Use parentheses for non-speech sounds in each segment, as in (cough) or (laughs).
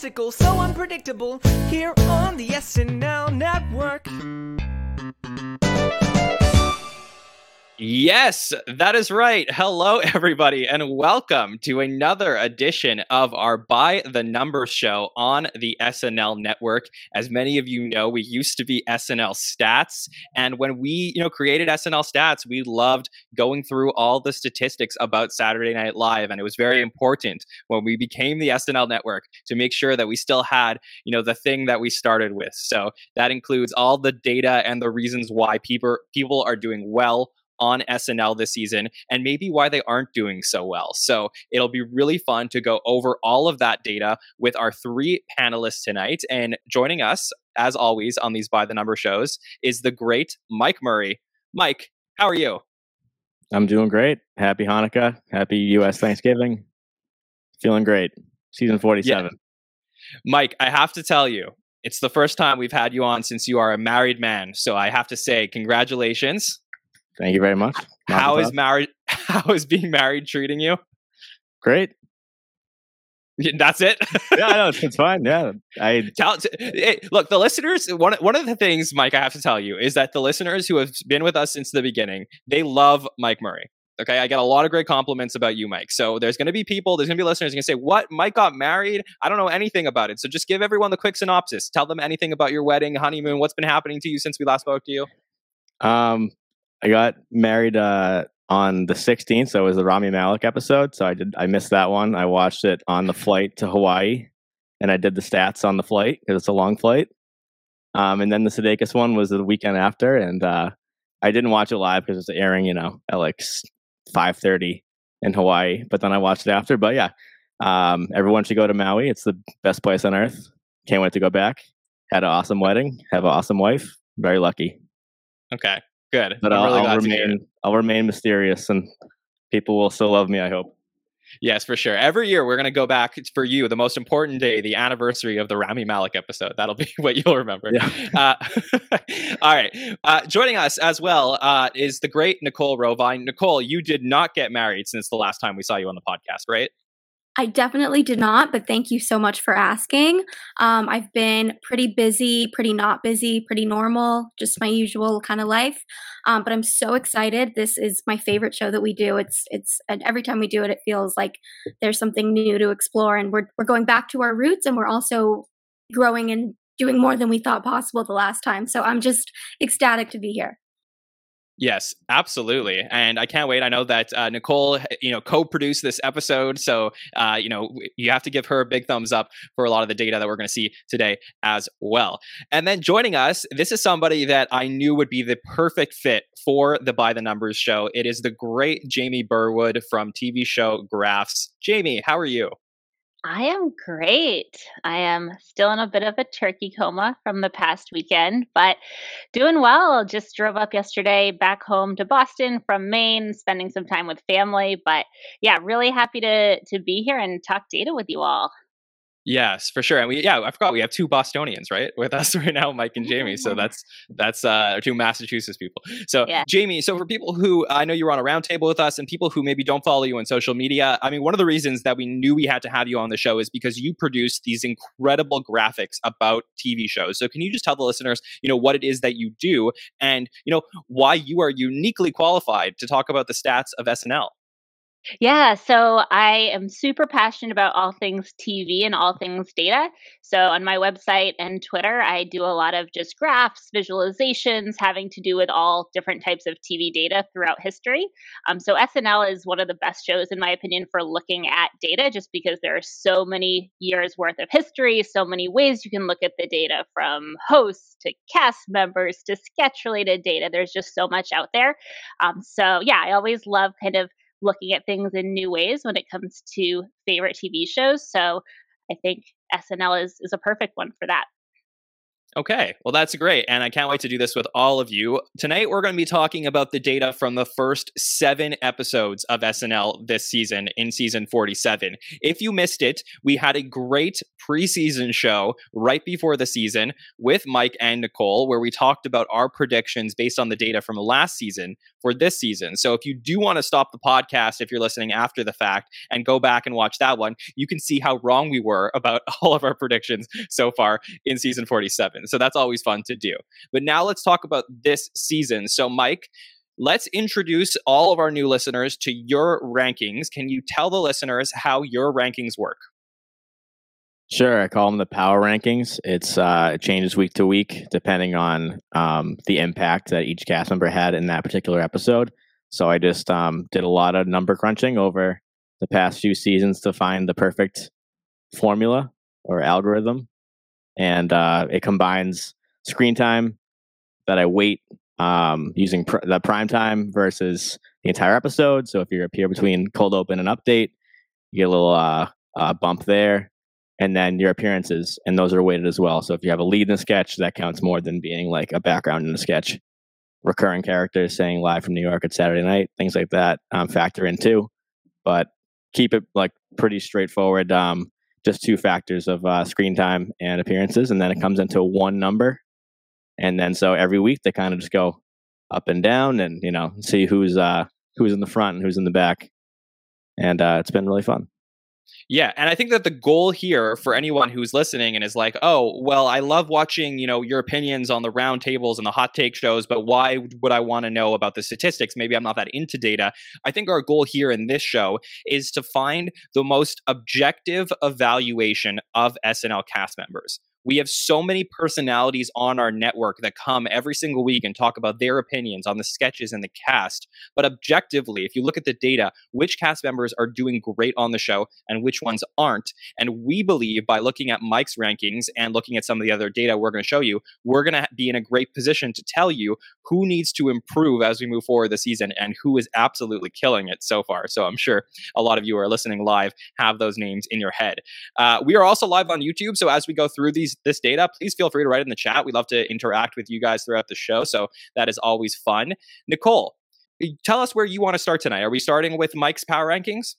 statistical, so unpredictable. Here on the SNL network. Yes, that is right. Hello, (laughs) everybody, and welcome to another edition of our By the Numbers show on the SNL network. As many of you know, we used to be SNL Stats, and when we, you know, created SNL Stats, we loved going through all the statistics about Saturday Night Live, and it was very important when we became the SNL network to make sure that we still had, you know, the thing that we started with. So that includes all the data and the reasons why people people are doing well on SNL this season and maybe why they aren't doing so well. So it'll be really fun to go over all of that data with our three panelists tonight. And joining us, as always, on these By the Number shows is the great Mike Murray. Mike, how are you? I'm doing great. Happy Hanukkah. Happy US Thanksgiving. Feeling great. Season 47. Yeah. Mike, I have to tell you, it's the first time we've had you on since you are a married man. So I have to say, congratulations. Thank you very much. How is married? (laughs) How is being married treating you? Great. That's it. (laughs) yeah, no, it's (laughs) fine. Yeah, I tell. Hey, look, the listeners. One one of the things, Mike, I have to tell you is that the listeners who have been with us since the beginning, they love Mike Murray. Okay, I get a lot of great compliments about you, Mike. So there's going to be people, there's going to be listeners going to say, "What? Mike got married? I don't know anything about it." So just give everyone the quick synopsis. Tell them anything about your wedding, honeymoon, what's been happening to you since we last spoke to you. Um, I got married uh, on the 16th, so it was the Rami Malek episode. So I did I missed that one. I watched it on the flight to Hawaii, and I did the stats on the flight because it's a long flight. Um, and then the Sudeikis one was the weekend after, and uh, I didn't watch it live because it's airing, you know, at like 5:30 in Hawaii. But then I watched it after. But yeah, um, everyone should go to Maui. It's the best place on earth. Can't wait to go back. Had an awesome wedding. Have an awesome wife. Very lucky. Okay. Good. But I'll, really I'll remain I'll remain mysterious, and people will still love me. I hope. Yes, for sure. Every year we're going to go back for you, the most important day, the anniversary of the Rami Malek episode. That'll be (laughs) what you'll remember. Yeah. Uh, (laughs) all right. Uh, joining us as well uh, is the great Nicole Rovine. Nicole, you did not get married since the last time we saw you on the podcast, right? I definitely did not, but thank you so much for asking. Um, I've been pretty busy, pretty not busy, pretty normal, just my usual kind of life. Um, but I'm so excited. This is my favorite show that we do. It's it's and every time we do it, it feels like there's something new to explore, and we're we're going back to our roots, and we're also growing and doing more than we thought possible the last time. So I'm just ecstatic to be here. Yes, absolutely, and I can't wait. I know that uh, Nicole, you know, co-produced this episode, so uh, you know you have to give her a big thumbs up for a lot of the data that we're going to see today as well. And then joining us, this is somebody that I knew would be the perfect fit for the By the Numbers show. It is the great Jamie Burwood from TV show Graphs. Jamie, how are you? I am great. I am still in a bit of a turkey coma from the past weekend, but doing well. Just drove up yesterday back home to Boston from Maine, spending some time with family. But yeah, really happy to to be here and talk data with you all. Yes, for sure. And we yeah, I forgot we have two Bostonians, right? With us (laughs) right now, Mike and Jamie. So that's that's uh two Massachusetts people. So yeah. Jamie, so for people who I know you were on a roundtable with us and people who maybe don't follow you on social media, I mean one of the reasons that we knew we had to have you on the show is because you produce these incredible graphics about TV shows. So can you just tell the listeners, you know, what it is that you do and you know why you are uniquely qualified to talk about the stats of SNL? Yeah, so I am super passionate about all things TV and all things data. So on my website and Twitter, I do a lot of just graphs, visualizations, having to do with all different types of TV data throughout history. Um, so SNL is one of the best shows, in my opinion, for looking at data, just because there are so many years worth of history, so many ways you can look at the data from hosts to cast members to sketch related data. There's just so much out there. Um, so yeah, I always love kind of looking at things in new ways when it comes to favorite TV shows. So I think SNL is is a perfect one for that. Okay, well, that's great. And I can't wait to do this with all of you. Tonight, we're going to be talking about the data from the first seven episodes of SNL this season in season 47. If you missed it, we had a great preseason show right before the season with Mike and Nicole, where we talked about our predictions based on the data from last season for this season. So if you do want to stop the podcast, if you're listening after the fact, and go back and watch that one, you can see how wrong we were about (laughs) all of our predictions so far in season 47 happen. So that's always fun to do. But now let's talk about this season. So, Mike, let's introduce all of our new listeners to your rankings. Can you tell the listeners how your rankings work? Sure, I call them the power rankings. It's uh, it changes week to week depending on um, the impact that each cast member had in that particular episode. So I just um, did a lot of number crunching over the past few seasons to find the perfect formula or algorithm and uh, it combines screen time that I wait um, using pr- the prime time versus the entire episode. So if you're up here between cold open and update, you get a little uh, uh, bump there, and then your appearances, and those are weighted as well. So if you have a lead in a sketch, that counts more than being like a background in a sketch. Recurring characters saying live from New York at Saturday night, things like that um, factor in too. But keep it like pretty straightforward. Um, just two factors of uh, screen time and appearances, and then it comes into one number. And then so every week they kind of just go up and down, and you know see who's uh, who's in the front and who's in the back, and uh, it's been really fun. Yeah, and I think that the goal here for anyone who's listening and is like, "Oh, well, I love watching, you know, your opinions on the roundtables and the hot take shows, but why would I want to know about the statistics? Maybe I'm not that into data." I think our goal here in this show is to find the most objective evaluation of SNL cast members. We have so many personalities on our network that come every single week and talk about their opinions on the sketches and the cast. But objectively, if you look at the data, which cast members are doing great on the show and which ones aren't. And we believe by looking at Mike's rankings and looking at some of the other data we're going to show you, we're going to be in a great position to tell you who needs to improve as we move forward this season and who is absolutely killing it so far. So I'm sure a lot of you are listening live have those names in your head. Uh, we are also live on YouTube. So as we go through these these this data, please feel free to write in the chat. We love to interact with you guys throughout the show, so that is always fun. Nicole, tell us where you want to start tonight. Are we starting with Mike's power rankings?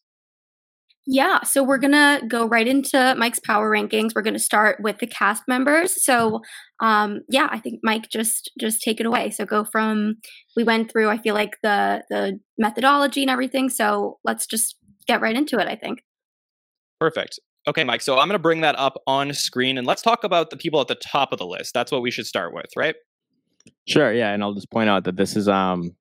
Yeah, so we're gonna go right into Mike's power rankings. We're gonna start with the cast members. So, um, yeah, I think Mike just just take it away. So go from we went through. I feel like the the methodology and everything. So let's just get right into it. I think. Perfect. Okay, Mike. So I'm going to bring that up on screen and let's talk about the people at the top of the list. That's what we should start with, right? Sure. Yeah, and I'll just point out that this is um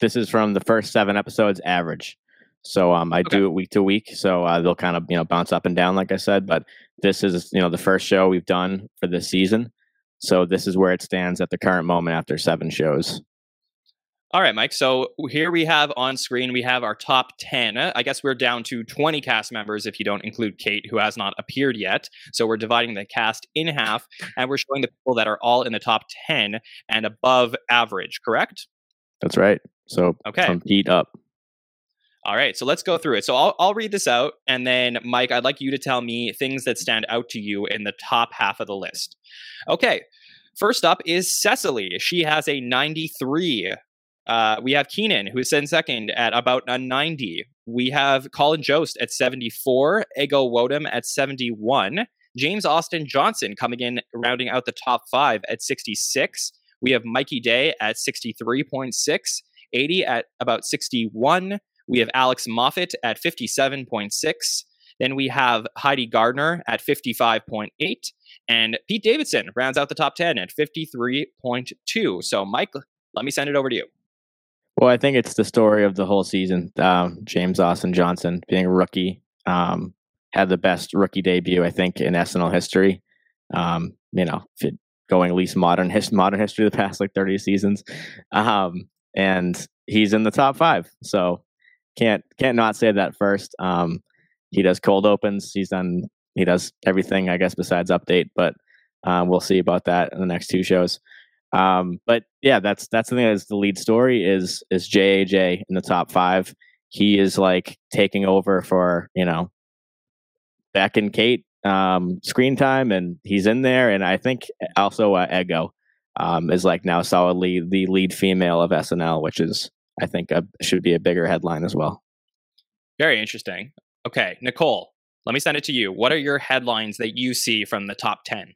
this is from the first seven episodes average. So um I okay. do it week to week, so uh, they'll kind of you know bounce up and down, like I said. But this is you know the first show we've done for this season, so this is where it stands at the current moment after seven shows. All right, Mike. So here we have on screen, we have our top 10. I guess we're down to 20 cast members if you don't include Kate, who has not appeared yet. So we're dividing the cast in half and we're showing the people that are all in the top 10 and above average, correct? That's right. So okay. from Pete up. All right, so let's go through it. So I'll, I'll read this out, and then Mike, I'd like you to tell me things that stand out to you in the top half of the list. Okay, first up is Cecily. She has a 93 uh, we have Keenan, who is in second at about a 90. We have Colin Jost at 74, Ego Nwodim at 71, James Austin Johnson coming in, rounding out the top five at 66. We have Mikey Day at 63.6, Aidy at about 61. We have Alex Moffat at 57.6. Then we have Heidi Gardner at 55.8. And Pete Davidson rounds out the top 10 at 53.2. So, Mike, let me send it over to you. Well, I think it's the story of the whole season. Um, James Austin Johnson being a rookie, um, had the best rookie debut I think in SNL history. Um, you know, going least modern his, modern history the past like thirty seasons, um, and he's in the top five. So can't can't not say that first. Um, he does cold opens. He's done he does everything I guess besides update, but um, we'll see about that in the next two shows. Um, but yeah, that's that's the thing that's the lead story is is JAJ in the top five. He is like taking over for you know Beck and Kate um, screen time, and he's in there. And I think also uh, Ego um, is like now solidly the lead female of SNL, which is I think a, should be a bigger headline as well. Very interesting. Okay, Nicole, let me send it to you. What are your headlines that you see from the top ten?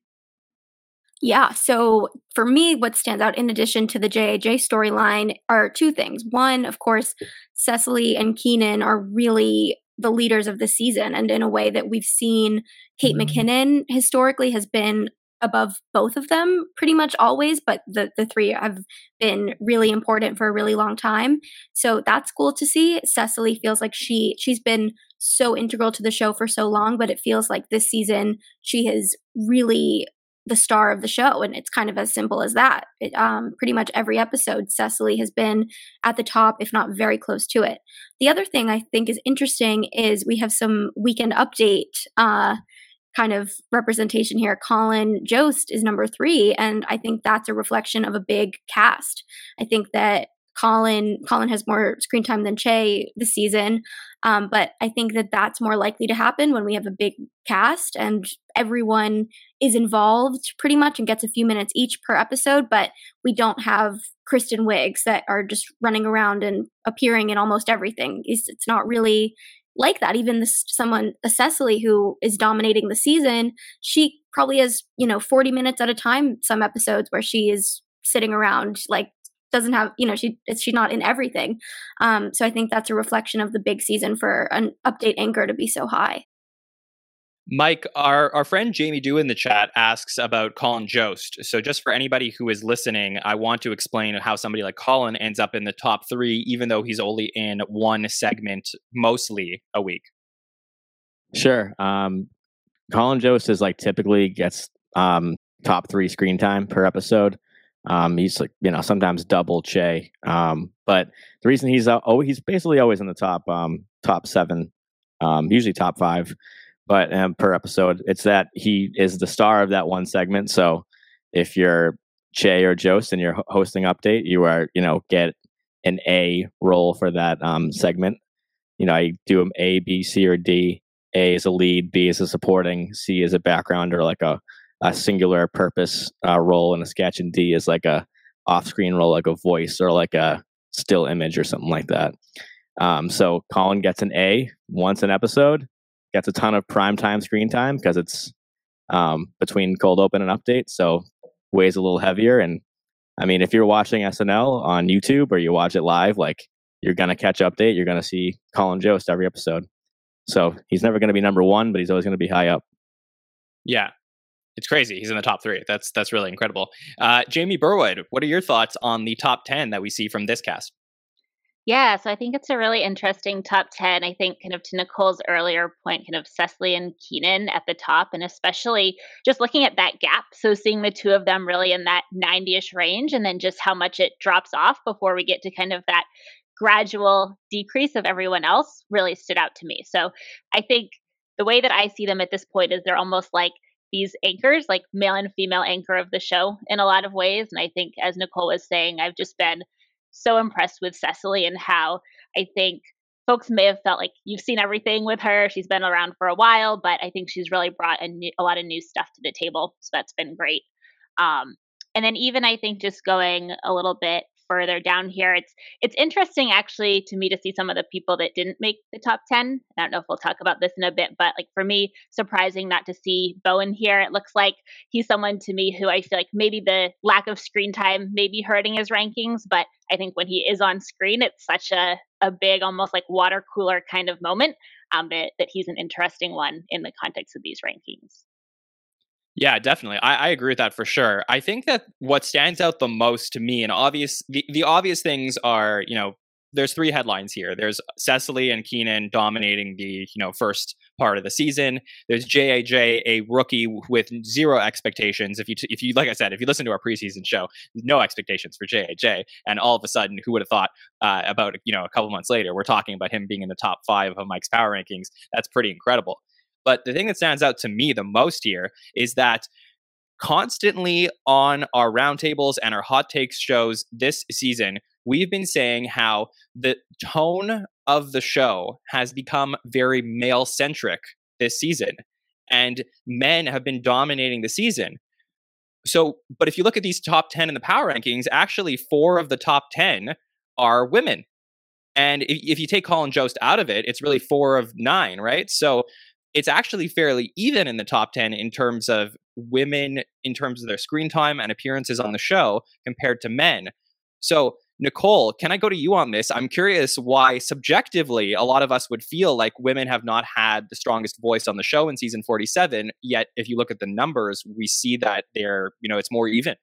Yeah. So for me, what stands out in addition to the JAJ storyline are two things. One, of course, Cecily and Keenan are really the leaders of the season. And in a way that we've seen Kate mm-hmm. McKinnon historically has been above both of them pretty much always, but the, the three have been really important for a really long time. So that's cool to see. Cecily feels like she she's been so integral to the show for so long, but it feels like this season she has really the star of the show and it's kind of as simple as that. It, um, pretty much every episode cecily has been at the top if not very close to it. The other thing i think is interesting is we have some weekend update uh, kind of representation here. Colin jost is number three and i think that's a reflection of a big cast. I think that Colin Colin has more screen time than Che this season, um, but I think that that's more likely to happen when we have a big cast and everyone is involved pretty much and gets a few minutes each per episode. But we don't have Kristen Wiigs that are just running around and appearing in almost everything. It's, it's not really like that. Even this someone, a Cecily who is dominating the season, she probably has you know forty minutes at a time. Some episodes where she is sitting around like doesn't have you know she she's not in everything um so i think that's a reflection of the big season for an update anchor to be so high Mike, our, our friend Jamie Dew in the chat asks about Colin Jost. So, just for anybody who is listening, I want to explain how somebody like Colin ends up in the top three, even though he's only in one segment mostly a week. Sure. Um, Colin Jost is like typically gets um, top three screen time per episode. Um, he's like you know sometimes double Che, um, but the reason he's uh, oh he's basically always in the top um, top seven, um, usually top five, but um, per episode it's that he is the star of that one segment. So if you're Che or Jost and you're hosting update, you are you know get an A role for that um, segment. You know I do them A, B, C, or D. A is a lead, B is a supporting, C is a background or like a a singular purpose uh, role in a sketch, and D is like a off-screen role, like a voice or like a still image or something like that. Um, so Colin gets an A once an episode, gets a ton of prime time screen time because it's um, between cold open and update, so weighs a little heavier. And I mean, if you're watching SNL on YouTube or you watch it live, like you're gonna catch update, you're gonna see Colin Jost every episode. So he's never gonna be number one, but he's always gonna be high up. Yeah, it's crazy. He's in the top three. That's that's really incredible. Uh, Jamie Burwood, what are your thoughts on the top ten that we see from this cast? Yeah, so I think it's a really interesting top 10. I think, kind of to Nicole's earlier point, kind of Cecily and Keenan at the top, and especially just looking at that gap. So, seeing the two of them really in that 90 ish range, and then just how much it drops off before we get to kind of that gradual decrease of everyone else really stood out to me. So, I think the way that I see them at this point is they're almost like these anchors, like male and female anchor of the show in a lot of ways. And I think, as Nicole was saying, I've just been so impressed with Cecily and how I think folks may have felt like you've seen everything with her. She's been around for a while, but I think she's really brought a, new, a lot of new stuff to the table. So that's been great. Um, and then even I think just going a little bit further down here. It's it's interesting actually to me to see some of the people that didn't make the top 10. I don't know if we'll talk about this in a bit, but like for me, surprising not to see Bowen here. It looks like he's someone to me who I feel like maybe the lack of screen time may be hurting his rankings, but I think when he is on screen, it's such a, a big, almost like water cooler kind of moment um, that, that he's an interesting one in the context of these rankings. Yeah, definitely. I, I, agree with that for sure. I think that what stands out the most to me, and obvious, the, the obvious things are, you know, there's three headlines here. There's Cecily and Keenan dominating the, you know, first part of the season. There's JAJ, a rookie with zero expectations. If you, if you, like I said, if you listen to our preseason show, no expectations for JAJ, and all of a sudden, who would have thought uh, about, you know, a couple months later, we're talking about him being in the top five of Mike's power rankings. That's pretty incredible. But the thing that stands out to me the most here is that constantly on our roundtables and our hot takes shows this season, we've been saying how the tone of the show has become very male centric this season. and men have been dominating the season. So, but if you look at these top 10 in the power rankings, actually four of the top 10 are women. And if, if you take Colin Jost out of it, it's really four of nine, right? So it's actually fairly even in the top 10 in terms of women, in terms of their screen time and appearances on the show compared to men. So Nicole, can I go to you on this? I'm curious why subjectively a lot of us would feel like women have not had the strongest voice on the show in season 47, yet if you look at the numbers, we see that they're, you know, it's more even.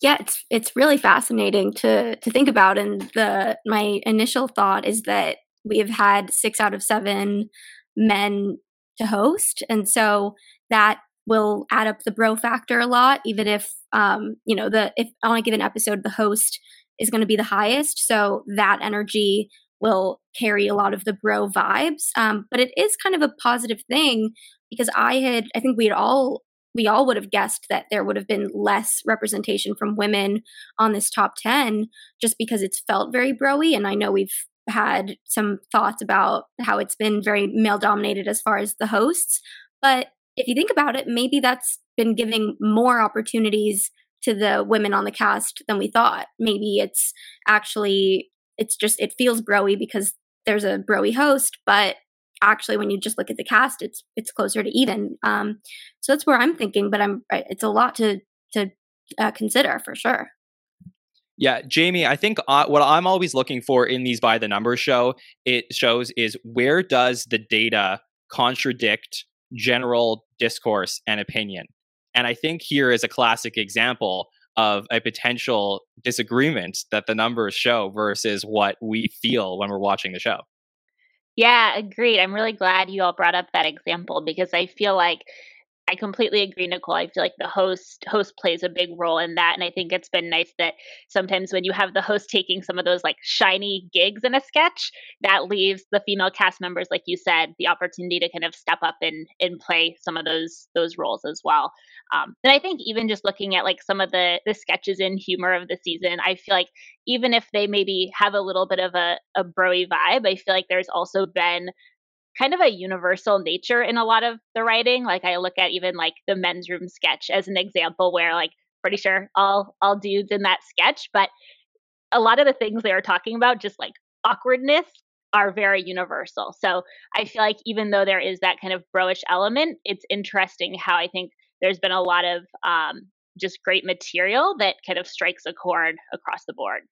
Yeah, it's it's really fascinating to to think about and the my initial thought is that we have had 6 out of 7 men to host. And so that will add up the bro factor a lot even if um you know the if on a given episode the host is going to be the highest. So that energy will carry a lot of the bro vibes. Um but it is kind of a positive thing because i had i think we had all we all would have guessed that there would have been less representation from women on this top 10 just because it's felt very broy. And i know we've had some thoughts about how it's been very male dominated as far as the hosts but if you think about it, maybe that's been giving more opportunities to the women on the cast than we thought. Maybe it's actually it's just it feels broy because there's a broy host, but actually when you just look at the cast, it's it's closer to even. Um, so that's where I'm thinking, but I'm it's a lot to to uh, consider for sure. Yeah, Jamie, I think uh, what I'm always looking for in these by the numbers show it shows is where does the data contradict general discourse and opinion. And I think here is a classic example of a potential disagreement that the numbers show versus what we feel when we're watching the show. Yeah, agreed. I'm really glad you all brought up that example because I feel like I completely agree, Nicole. I feel like the host host plays a big role in that, and I think it's been nice that sometimes when you have the host taking some of those like shiny gigs in a sketch, that leaves the female cast members, like you said, the opportunity to kind of step up and and play some of those those roles as well. Um, and I think even just looking at like some of the the sketches in humor of the season, I feel like even if they maybe have a little bit of a a broy vibe, I feel like there's also been kind of a universal nature in a lot of the writing. Like I look at even like the men's room sketch as an example where like pretty sure all all dudes in that sketch, but a lot of the things they are talking about, just like awkwardness, are very universal. So I feel like even though there is that kind of broish element, it's interesting how I think there's been a lot of um, just great material that kind of strikes a chord across the board.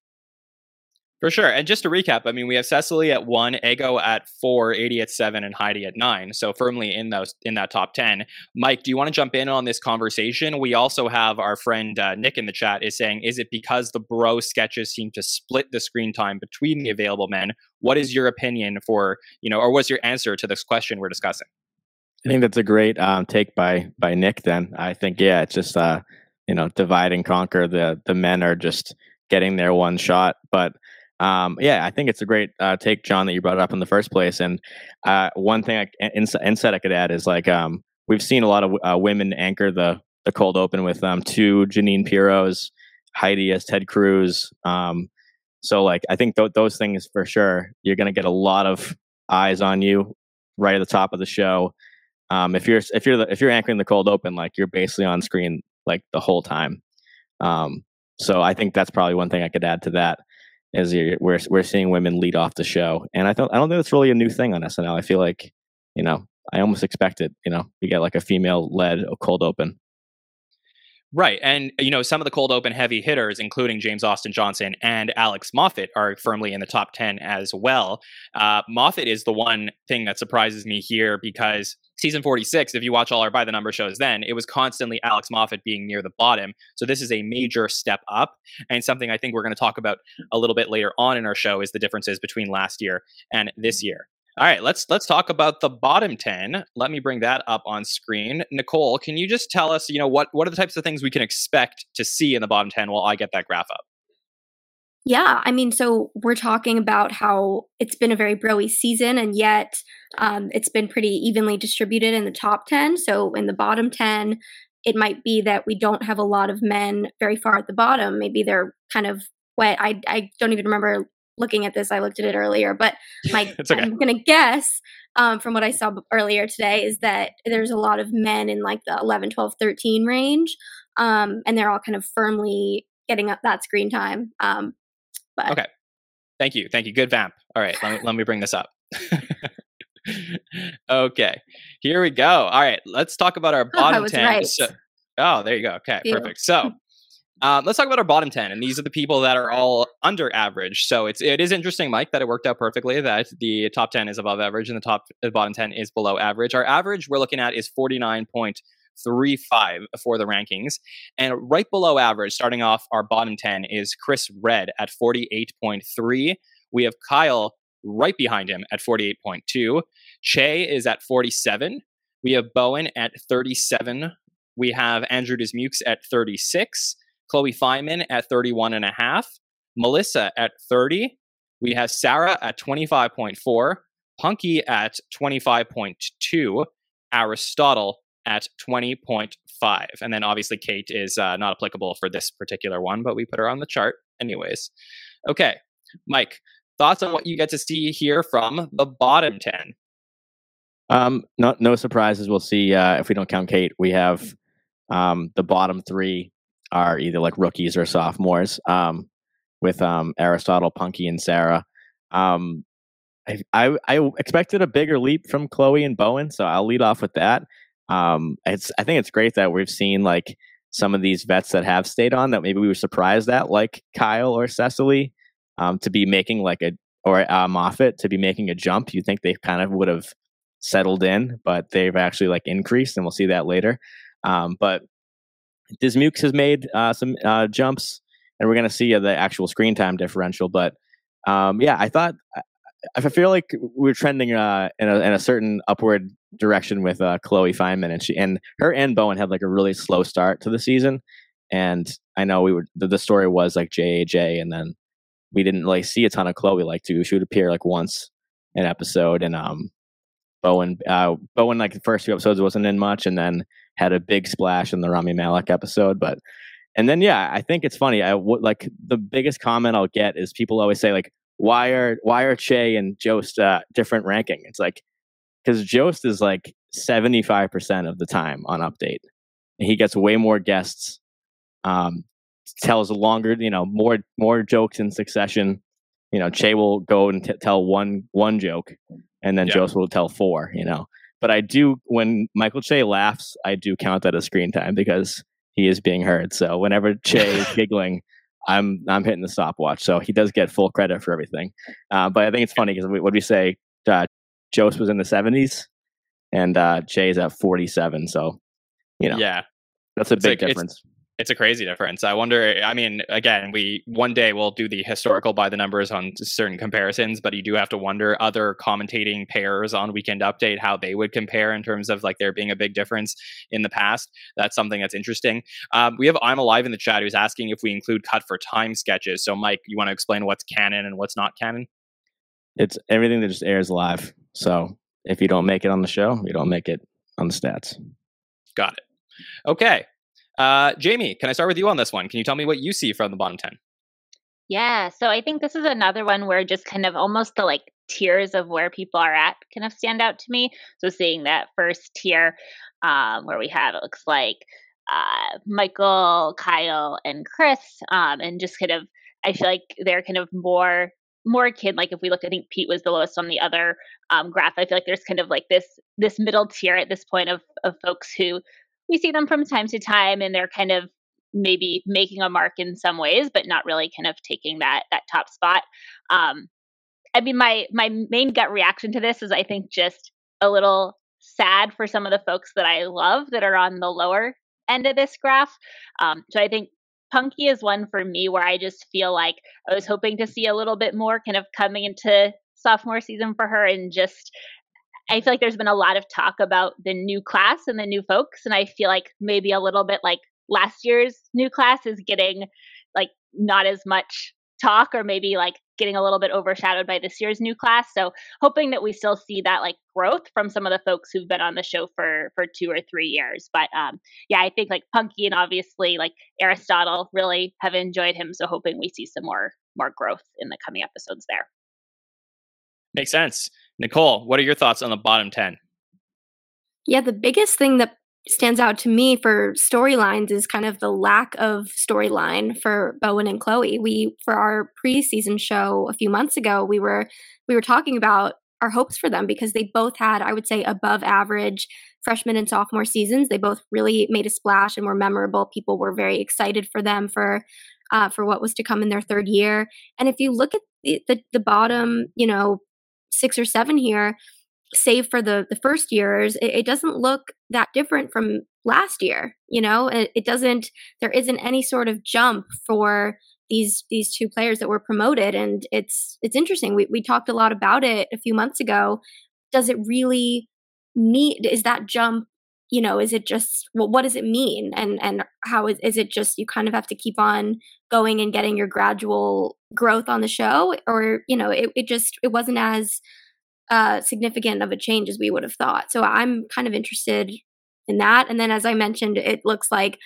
For sure. And just to recap, I mean, we have Cecily at one, Ego at four, Aidy at seven, and Heidi at nine. So firmly in those in that top 10. Mike, do you want to jump in on this conversation? We also have our friend uh, Nick in the chat is saying, is it because the bro sketches seem to split the screen time between the available men? What is your opinion for, you know, or what's your answer to this question we're discussing? I think that's a great um, take by by Nick. Then I think yeah, it's just uh, you know divide and conquer. The the men are just getting their one shot, but um, yeah, I think it's a great uh, take, Jon, that you brought it up in the first place. And uh, one thing I, insight I could add is like um, we've seen a lot of uh, women anchor the the cold open with um, two Jeanine Pirros, Heidi as Ted Cruz. Um, so like I think th- those things for sure you're going to get a lot of eyes on you right at the top of the show. Um, if you're if you're the, if you're anchoring the cold open, like you're basically on screen like the whole time. Um, so I think that's probably one thing I could add to that as we're we're seeing women lead off the show, and I don't I don't think it's really a new thing on SNL. I feel like you know I almost expect it. You know, you get like a female led cold open. Right. And, you know, some of the cold open heavy hitters, including James Austin Johnson and Alex Moffat, are firmly in the top 10 as well. Uh, Moffat is the one thing that surprises me here because season 46, if you watch all our by the number shows then, it was constantly Alex Moffat being near the bottom. So this is a major step up. And something I think we're going to talk about a little bit later on in our show is the differences between last year and this mm-hmm. year. All right, let's let's talk about the bottom 10. Let me bring that up on screen. Nicole, can you just tell us, you know, what what are the types of things we can expect to see in the bottom 10 while I get that graph up? Yeah, I mean, so we're talking about how it's been a very broy season, and yet um, it's been pretty evenly distributed in the top 10. So in the bottom 10, it might be that we don't have a lot of men very far at the bottom. Maybe they're kind of wet. I, I don't even remember looking at this. I looked at it earlier, but (laughs) my okay. I'm gonna guess um, from what I saw earlier today is that there's a lot of men in like the 11, 12, 13 range, um, and they're all kind of firmly getting up that screen time. Um, but Okay. Thank you. Thank you. Good vamp. All right. Let me, let me bring this up. (laughs) okay. Here we go. All right. Let's talk about our Oh, bottom was 10. right. So, oh, there you go. Okay. Perfect. So, (laughs) um, let's talk about our bottom 10 and these are the people that are all under average so it's it is interesting mike that it worked out perfectly that the top 10 is above average and the top the bottom 10 is below average our average we're looking at is 49.35 for the rankings and right below average starting off our bottom 10 is chris redd at 48.3 we have kyle right behind him at 48.2 che is at 47 we have bowen at 37 we have andrew dismukes at 36 Chloe Fineman at 31 and a half, Melissa at 30. We have Sarah at 25.4, Punky at 25.2, Aristotle at 20.5. And then obviously Kate is uh, not applicable for this particular one, but we put her on the chart anyways. Okay, Mike, thoughts on what you get to see here from the bottom 10? Um, no, no surprises. We'll see uh, if we don't count Kate. We have um, the bottom three are either like rookies or sophomores. Um, with um, Aristotle, Punky, and Sarah. Um, I, I I expected a bigger leap from Chloe and Bowen, so I'll lead off with that. Um, it's I think it's great that we've seen like some of these vets that have stayed on that maybe we were surprised at, like Kyle or Cecily, um, to be making like a or uh, Moffat to be making a jump. You think they kind of would have settled in, but they've actually like increased, and we'll see that later. Um, but Dismukes has made uh, some uh, jumps, and we're going to see uh, the actual screen time differential. But um, yeah, I thought I, I feel like we're trending uh, in, a, in a certain upward direction with uh, Chloe Fineman, and she and her and Bowen had like a really slow start to the season. And I know we were the, the story was like JAJ, and then we didn't like see a ton of Chloe like to she would appear like once an episode, and um Bowen uh Bowen like the first few episodes wasn't in much, and then had a big splash in the Rami Malek episode, but. And then, yeah, I think it's funny. I would like the biggest comment I'll get is people always say like, why are why are Che and Jost uh, different ranking? It's like because Jost is like seventy five percent of the time on update, and he gets way more guests, um, tells longer, you know, more more jokes in succession. You know, Che will go and t- tell one one joke, and then Yeah. Jost will tell four. You know, but I do when Michael Che laughs, I do count that as screen time because he is being heard. So whenever Che (laughs) is giggling. I'm I'm hitting the stopwatch, so he does get full credit for everything. Uh, but I think it's funny because what we say? Uh, Jost was in the 70s, and uh, Che is at 47. So you know, Yeah. that's a It's big like- difference. It's a crazy difference. I wonder. I mean, again, we one day we'll do the historical by the numbers on certain comparisons, but you do have to wonder other commentating pairs on Weekend Update how they would compare in terms of like there being a big difference in the past. That's something that's interesting. Um, we have I'm alive in the chat who's asking if we include cut for time sketches. So, Mike, you want to explain what's canon and what's not canon? It's everything that just airs live. So if you don't make it on the show, you don't make it on the stats. Got it. Okay. Uh, Jamie, can I start with you on this one? Can you tell me what you see from the bottom ten? Yeah, so I think this is another one where just kind of almost the like tiers of where people are at kind of stand out to me. So seeing that first tier um, where we have it looks like uh, Michael, Kyle, and Chris, um, and just kind of I feel like they're kind of more more kid like if we look i think pete was the lowest on the other um, graph i feel like there's kind of like this this middle tier at this point of of folks who we see them from time to time and they're kind of maybe making a mark in some ways but not really kind of taking that that top spot. Um i mean my my main gut reaction to this is i think just a little sad for some of the folks that i love that are on the lower end of this graph. Um so i think punky is one for me where i just feel like i was hoping to see a little bit more kind of coming into sophomore season for her and just I feel like there's been a lot of talk about the new class and the new folks, and I feel like maybe a little bit like last year's new class is getting like not as much talk, or maybe like getting a little bit overshadowed by this year's new class. So hoping that we still see that like growth from some of the folks who've been on the show for for two or three years. But um, yeah, I think like Punky and obviously like Aristotle really have enjoyed him. So hoping we see some more more growth in the coming episodes there. Makes sense. Nicole, what are your thoughts on the bottom 10? Yeah, the biggest thing that stands out to me for storylines is kind of the lack of storyline for Bowen and Chloe. We for our preseason show a few months ago, we were we were talking about our hopes for them because they both had, I would say, above average freshman and sophomore seasons. They both really made a splash and were memorable. People were very excited for them for uh, for what was to come in their third year. And if you look at the, the, the bottom, you know, six or seven here, save for the the first years, it, it doesn't look that different from last year. You know, it, it doesn't. There isn't any sort of jump for these these two players that were promoted and it's it's interesting we, we talked a lot about it a few months ago does it really mean is that jump you know is it just well what does it mean? And and how is, is it just you kind of have to keep on going and getting your gradual growth on the show? Or you know it, it just it wasn't as uh significant of a change as we would have thought. So i'm kind of interested in that. And then as i mentioned it looks like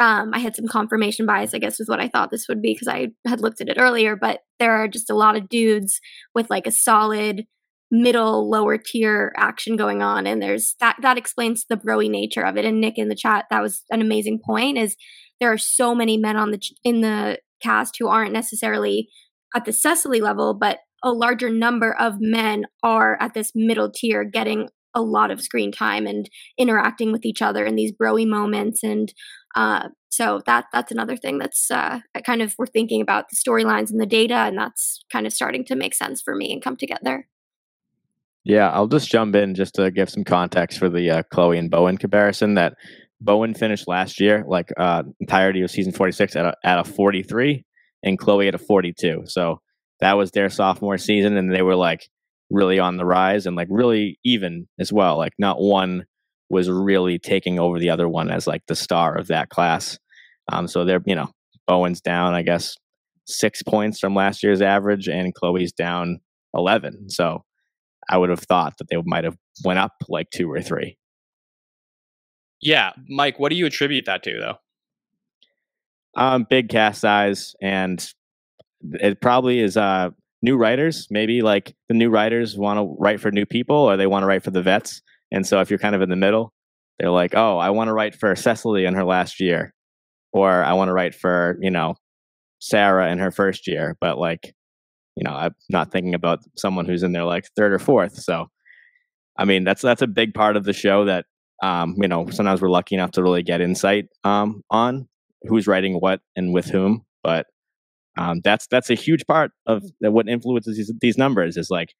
um, I had some confirmation bias, I guess, was what I thought this would be because I had looked at it earlier. But there are just a lot of dudes with like a solid middle lower tier action going on. And there's that that explains the broy nature of it. And nick in the chat that was an amazing point is there are so many men on the in the cast who aren't necessarily at the cecily level but a larger number of men are at this middle tier getting a lot of screen time and interacting with each other in these broy moments. And uh, so that that's another thing that's uh, kind of we're thinking about the storylines and the data and that's kind of starting to make sense for me and come together yeah, I'll just jump in just to give some context for the uh, Chloe and Bowen comparison. That Bowen finished last year, like uh, entirety of season 46, at a, at a 43, and Chloe at a 42. So that was their sophomore season, and they were like really on the rise and like really even as well. Like not one was really taking over the other one as like the star of that class. Um, so they're you know Bowen's down, I guess, six points from last year's average, and Chloe's down 11. So I would have thought that they might have went up like two or three. Yeah, Mike, what do you attribute that to, though? Um, big cast size, and it probably is uh new writers. Maybe like the new writers want to write for new people, or they want to write for the vets. And so if you're kind of in the middle, they're like, oh, I want to write for Cecily in her last year, or I want to write for you know Sarah in her first year. But like you know, I'm not thinking about someone who's in there like third or fourth. So, I mean, that's that's a big part of the show that um, you know sometimes we're lucky enough to really get insight um, on who's writing what and with whom. But um, that's that's a huge part of what influences these, these numbers is like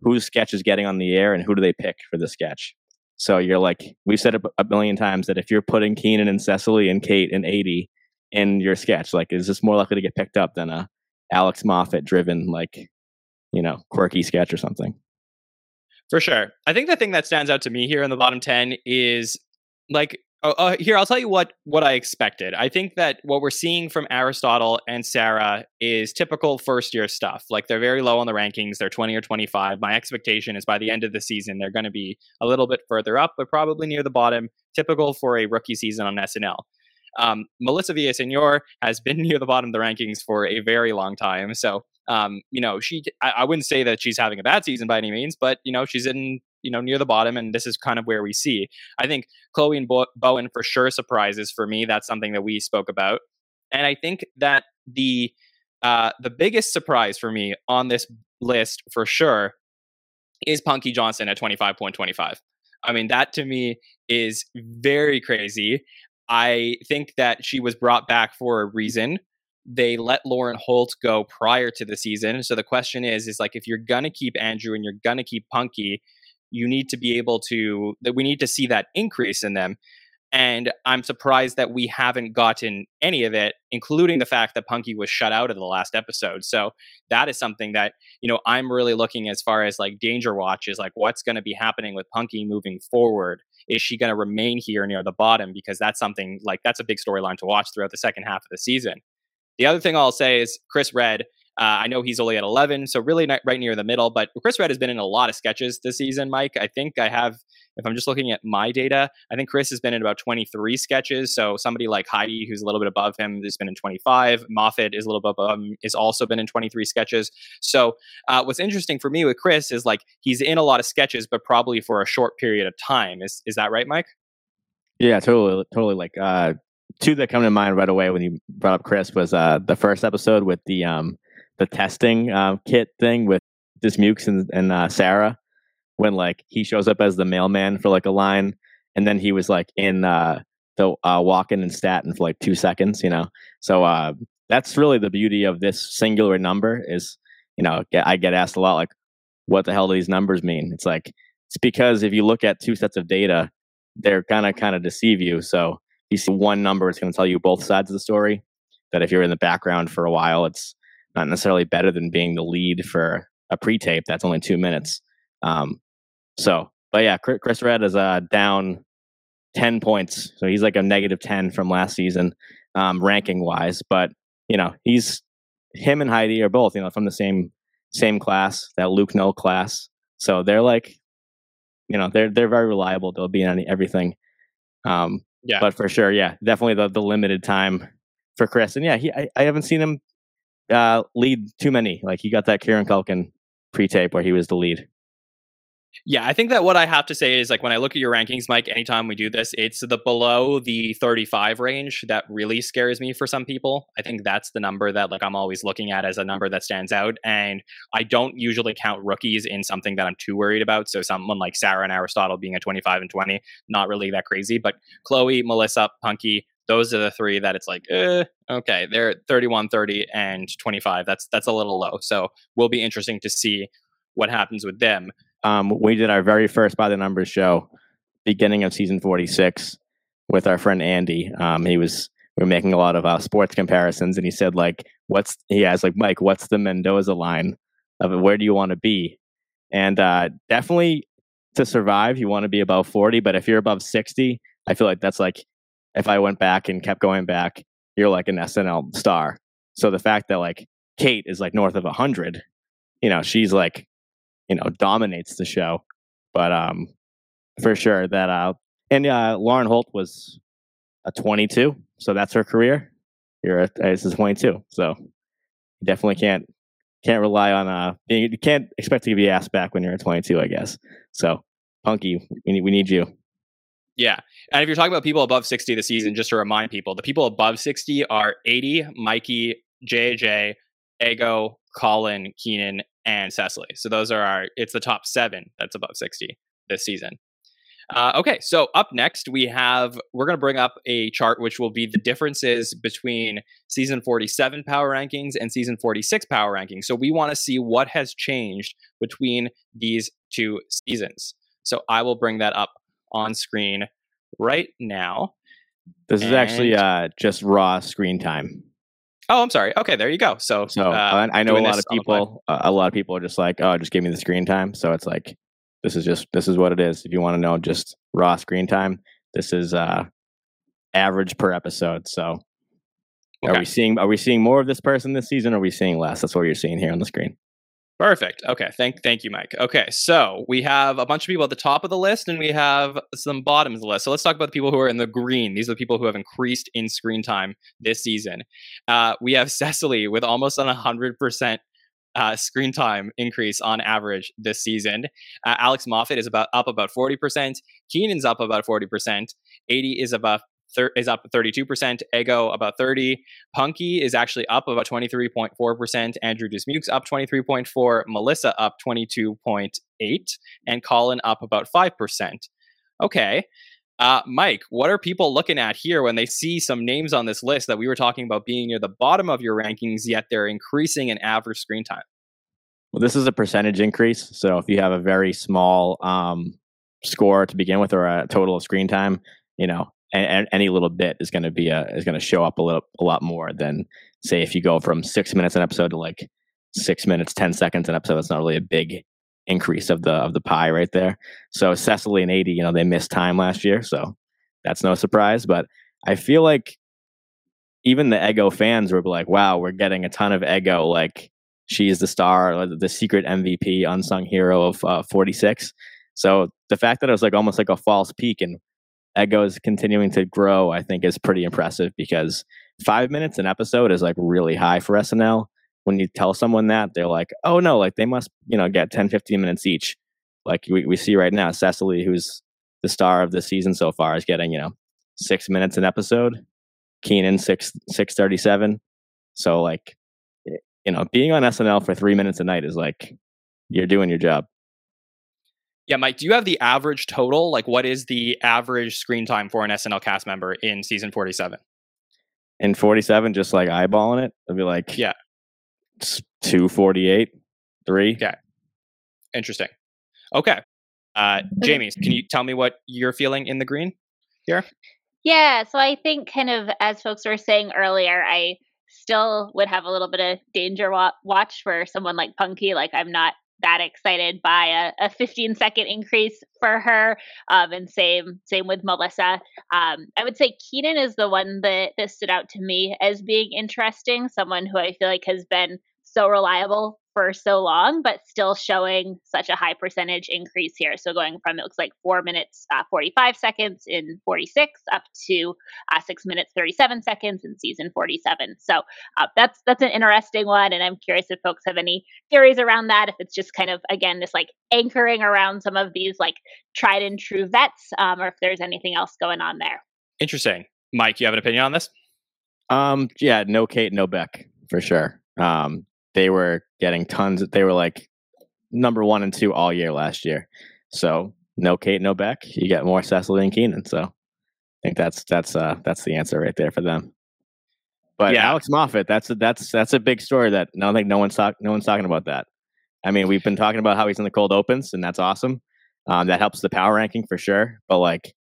whose sketch is getting on the air and who do they pick for the sketch. So you're like we've said it a million times that if you're putting Keenan and Cecily and Kate and Aidy in your sketch, like is this more likely to get picked up than a Alex Moffat driven, like, you know, quirky sketch or something. For sure. I think the thing that stands out to me here in the bottom 10 is like, uh, uh, here, I'll tell you what, what I expected. I think that what we're seeing from Aristotle and Sarah is typical first year stuff. Like they're very low on the rankings. They're 20 or 25. My expectation is by the end of the season, they're going to be a little bit further up, but probably near the bottom, typical for a rookie season on SNL. Um, Melissa Villasenor has been (laughs) near the bottom of the rankings for a very long time. So, um, you know, she, I, I, wouldn't say that she's having a bad season by any means, but, you know, she's in, you know, near the bottom. And this is kind of where we see. I think Chloe and Bo- Bowen for sure surprises for me. That's something that we spoke about. And I think that the, uh, the biggest surprise for me on this list for sure is Punky Johnson at 25.25. I mean, that to me is very crazy. I think that she was brought back for a reason. They let Lauren Holt go prior to the season. So the question is, is like if you're gonna keep Andrew and you're gonna keep Punky, you need to be able to that we need to see that increase in them. And I'm surprised that we haven't gotten any of it, including the fact that Punky was shut out of the last episode. So that is something that, you know, I'm really looking as far as like Danger Watch is like what's going to be happening with Punky moving forward. Is she going to remain here near the bottom? Because that's something like that's a big storyline to watch throughout the second half of the season. The other thing I'll say is Chris Redd. Uh, I know he's only at 11, so really right near the middle. But Chris Redd has been in a lot of sketches this season, Mike. I think I have if I'm just looking at my data, I think Chris has been in about 23 sketches. So somebody like Heidi, who's a little bit above him, has been in 25. Moffat is a little bit above him, is also been in 23 sketches. So uh, what's interesting for me with Chris is like he's in a lot of sketches, but probably for a short period of time. Is is that right, Mike? Yeah, totally, totally. Like uh, two that come to mind right away when you brought up Chris was uh, the first episode with the um, the testing uh, kit thing with Dismukes and, and uh, Sarah when like he shows up as the mailman for like a line, and then he was like in uh, the uh, Walken and Staten for like two seconds, you know. So uh, that's really the beauty of this singular number is, you know, I get asked a lot like, what the hell do these numbers mean? It's like it's because if you look at two sets of data, they're gonna kind of deceive you. So you see one number, it's going to tell you both sides of the story. That if you're in the background for a while, it's not necessarily better than being the lead for a pre-tape that's only two minutes. Um, so, but yeah, Chris Redd is uh, down ten points, so he's like a negative ten from last season, um, ranking wise. But you know, he's him and Heidi are both you know from the same same class, that Luke Null class. So they're like, you know, they're they're very reliable. They'll be in on everything. Um, yeah, but for sure, yeah, definitely the the limited time for Chris. And yeah, he I, I haven't seen him uh, lead too many. Like he got that Kieran Culkin pre-tape where he was the lead. Yeah, I think that what I have to say is like when I look at your rankings, Mike, anytime we do this, it's the below the 35 range that really scares me for some people. I think that's the number that like I'm always looking at as a number that stands out. And I don't usually count rookies in something that I'm too worried about. So someone like Sarah and Aristotle being a 25 and 20, not really that crazy. But Chloe, Melissa, Punkie, those are the three that it's like, eh, okay, they're 31, 30, and 25. That's that's a little low. So we'll be interesting to see what happens with them um, we did our very first by the numbers show, beginning of season 46, with our friend Andy. Um, he was we were making a lot of uh, sports comparisons, and he said like, "What's?" He asked like, "Mike, what's the Mendoza line of? Where do you want to be?" And uh, definitely to survive, you want to be above 40. But if you're above 60, I feel like that's like if I went back and kept going back, you're like an SNL star. So the fact that like Kate is like north of 100, you know, she's like you know dominates the show. But um, for sure that uh, and uh, Lauren Holt was a 22, so that's her career. You're a, this is 22, so you definitely can't can't rely on uh being, you can't expect to be asked back when you're at 22, I guess. So Punkie, we need, we need you. Yeah. And if you're talking about people above 60 this season, just to remind people, the people above 60 are Aidy, Mikey, JJ, Ego, Colin, Kenan, and Cecily. So those are our, it's the top seven that's above 60 this season. Uh, okay, so up next we have we're going to bring up a chart which will be the differences between season 47 power rankings and season 46 power rankings. So we want to see what has changed between these two seasons. So I will bring that up on screen right now. This and is actually uh, just raw screen time. Oh, I'm sorry. Okay, there you go. So, so uh, I know a lot of people. Uh, a lot of people are just like, "Oh, just give me the screen time." So it's like, this is just this is what it is. If you want to know just raw screen time, this is uh average per episode. So, okay. are we seeing are we seeing more of this person this season? or Are we seeing less? That's what you're seeing here on the screen. Perfect. Okay. Thank thank you, Mike. Okay. So we have a bunch of people at the top of the list and we have some bottoms of the list. So let's talk about the people who are in the green. These are the people who have increased in screen time this season. Uh, we have (laughs) Cecily with almost an 100% uh, screen time increase on average this season. Uh, Alex Moffat is about up about 40%. Kenan's up about 40%. Aidy is about thir- is up 32%. Ego about 30. Punkie is actually up about 23.4%. Andrew Dismukes up 23.4. Melissa up 22.8. And Colin up about 5%. Okay. Uh, Mike, what are people looking at here when they see some names on this list that we were talking about being near the bottom of your rankings, yet they're increasing in average screen time? Well, this is a percentage increase. So if you have a very small um, score to begin with or a total of screen time, you know, and, any little bit is going to be a is going to show up a little a lot more than say if you go from six minutes an episode to like six minutes ten seconds an episode. That's not really a big increase of the of the pie right there. So Cecily and Aidy, you know, they missed time last year, so that's no surprise. But I feel like even the Ego fans were like, "Wow, we're getting a ton of Ego. Like she's the star, the secret MVP, unsung hero of uh, 46." So the fact that it was like almost like a false peak and Ego is continuing to grow, I think is pretty impressive because five minutes an episode is like really high for SNL. When you tell someone that, they're like, oh no, like they must, you know, get 10, 15 minutes each. Like we, we see right now, Cecily, who's the star of the season so far, is getting, you know, six minutes an episode. Kenan six, 637. So like, you know, being on SNL for three minutes a night is like, you're doing your job. Yeah, Mike, do you have the average total? Like, what is the average screen time for an SNL cast member in season 47? In 47, just like eyeballing it, it'd be like, yeah, 248, three. Okay. Interesting. Okay. Uh, Jamie, can you tell me what you're feeling in the green here? Yeah, so I think kind of as folks were saying earlier, I still would have a little bit of danger wa- watch for someone like Punkie. Like I'm not that excited by a, a 15 second increase for her. Um, and same same with Melissa. Um, I would say Kenan is the one that, that stood out to me as being interesting. Someone who I feel like has been so reliable for so long, but still showing such a high percentage increase here. So going from it looks like four minutes uh, 45 seconds in 46 up to uh, six minutes 37 seconds in season 47. So uh, that's that's an interesting one, and I'm curious if folks have any theories around that. If it's just kind of again this like anchoring around some of these like tried and true vets, um, or if there's anything else going on there. Interesting, Mike. You have an opinion on this? Um, yeah, no Kate, no Beck for sure. Um, they were getting tons. They were like number one and two all year last year. So no Kate, no Beck. You get more Cecily and Kenan. So I think that's that's uh that's the answer right there for them. But yeah. Alex Moffat, that's a, that's that's a big story that I don't think no one's talk, no one's talking about that. I mean, we've been talking about how he's in the cold opens, and that's awesome. Um, that helps the power ranking for sure. But like,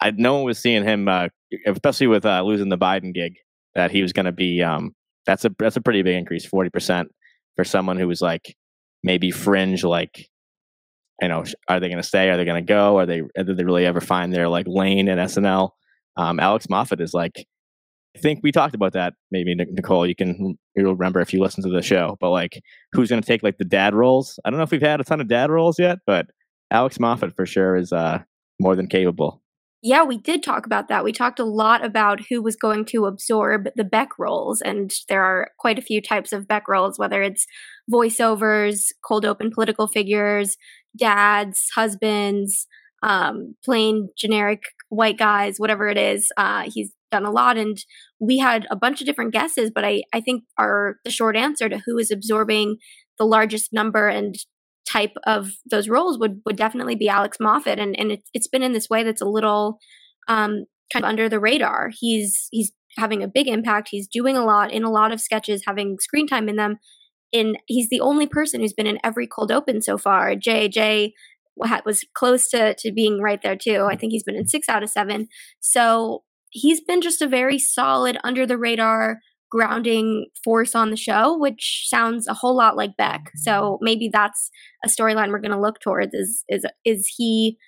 I no one was seeing him, uh, especially with uh, losing the Biden gig, that he was going to be um, that's a that's a pretty big increase, forty percent for someone who was like maybe fringe. Like, you know, are they going to stay? Are they going to go? Are they? Did they really ever find their like lane in SNL? Um, Alex Moffat is like, I think we talked about that. Maybe Nicole, you can you'll remember if you listen to the show. But like, who's going to take like the dad roles? I don't know if we've had a ton of dad roles yet, but Alex Moffat for sure is uh more than capable. Yeah, we did talk about that. We talked a lot about who was going to absorb the Beck roles, and there are quite a few types of Beck roles, whether it's voiceovers, cold open political figures, dads, husbands, um, plain generic white guys, whatever it is. Uh, he's done a lot, and we had a bunch of different guesses, but I, I think our the short answer to who is absorbing the largest number and type of those roles would would definitely be Alex Moffat, and and it, it's been in this way that's a little um, kind of under the radar. He's he's having a big impact. He's doing a lot in a lot of sketches, having screen time in them. In he's the only person who's been in every cold open so far. JJ was close to to being right there too. I think he's been in six out of seven. So he's been just a very solid under the radar grounding force on the show, which sounds a whole lot like Beck. Mm-hmm. So maybe that's a storyline we're going to look towards. Is is is he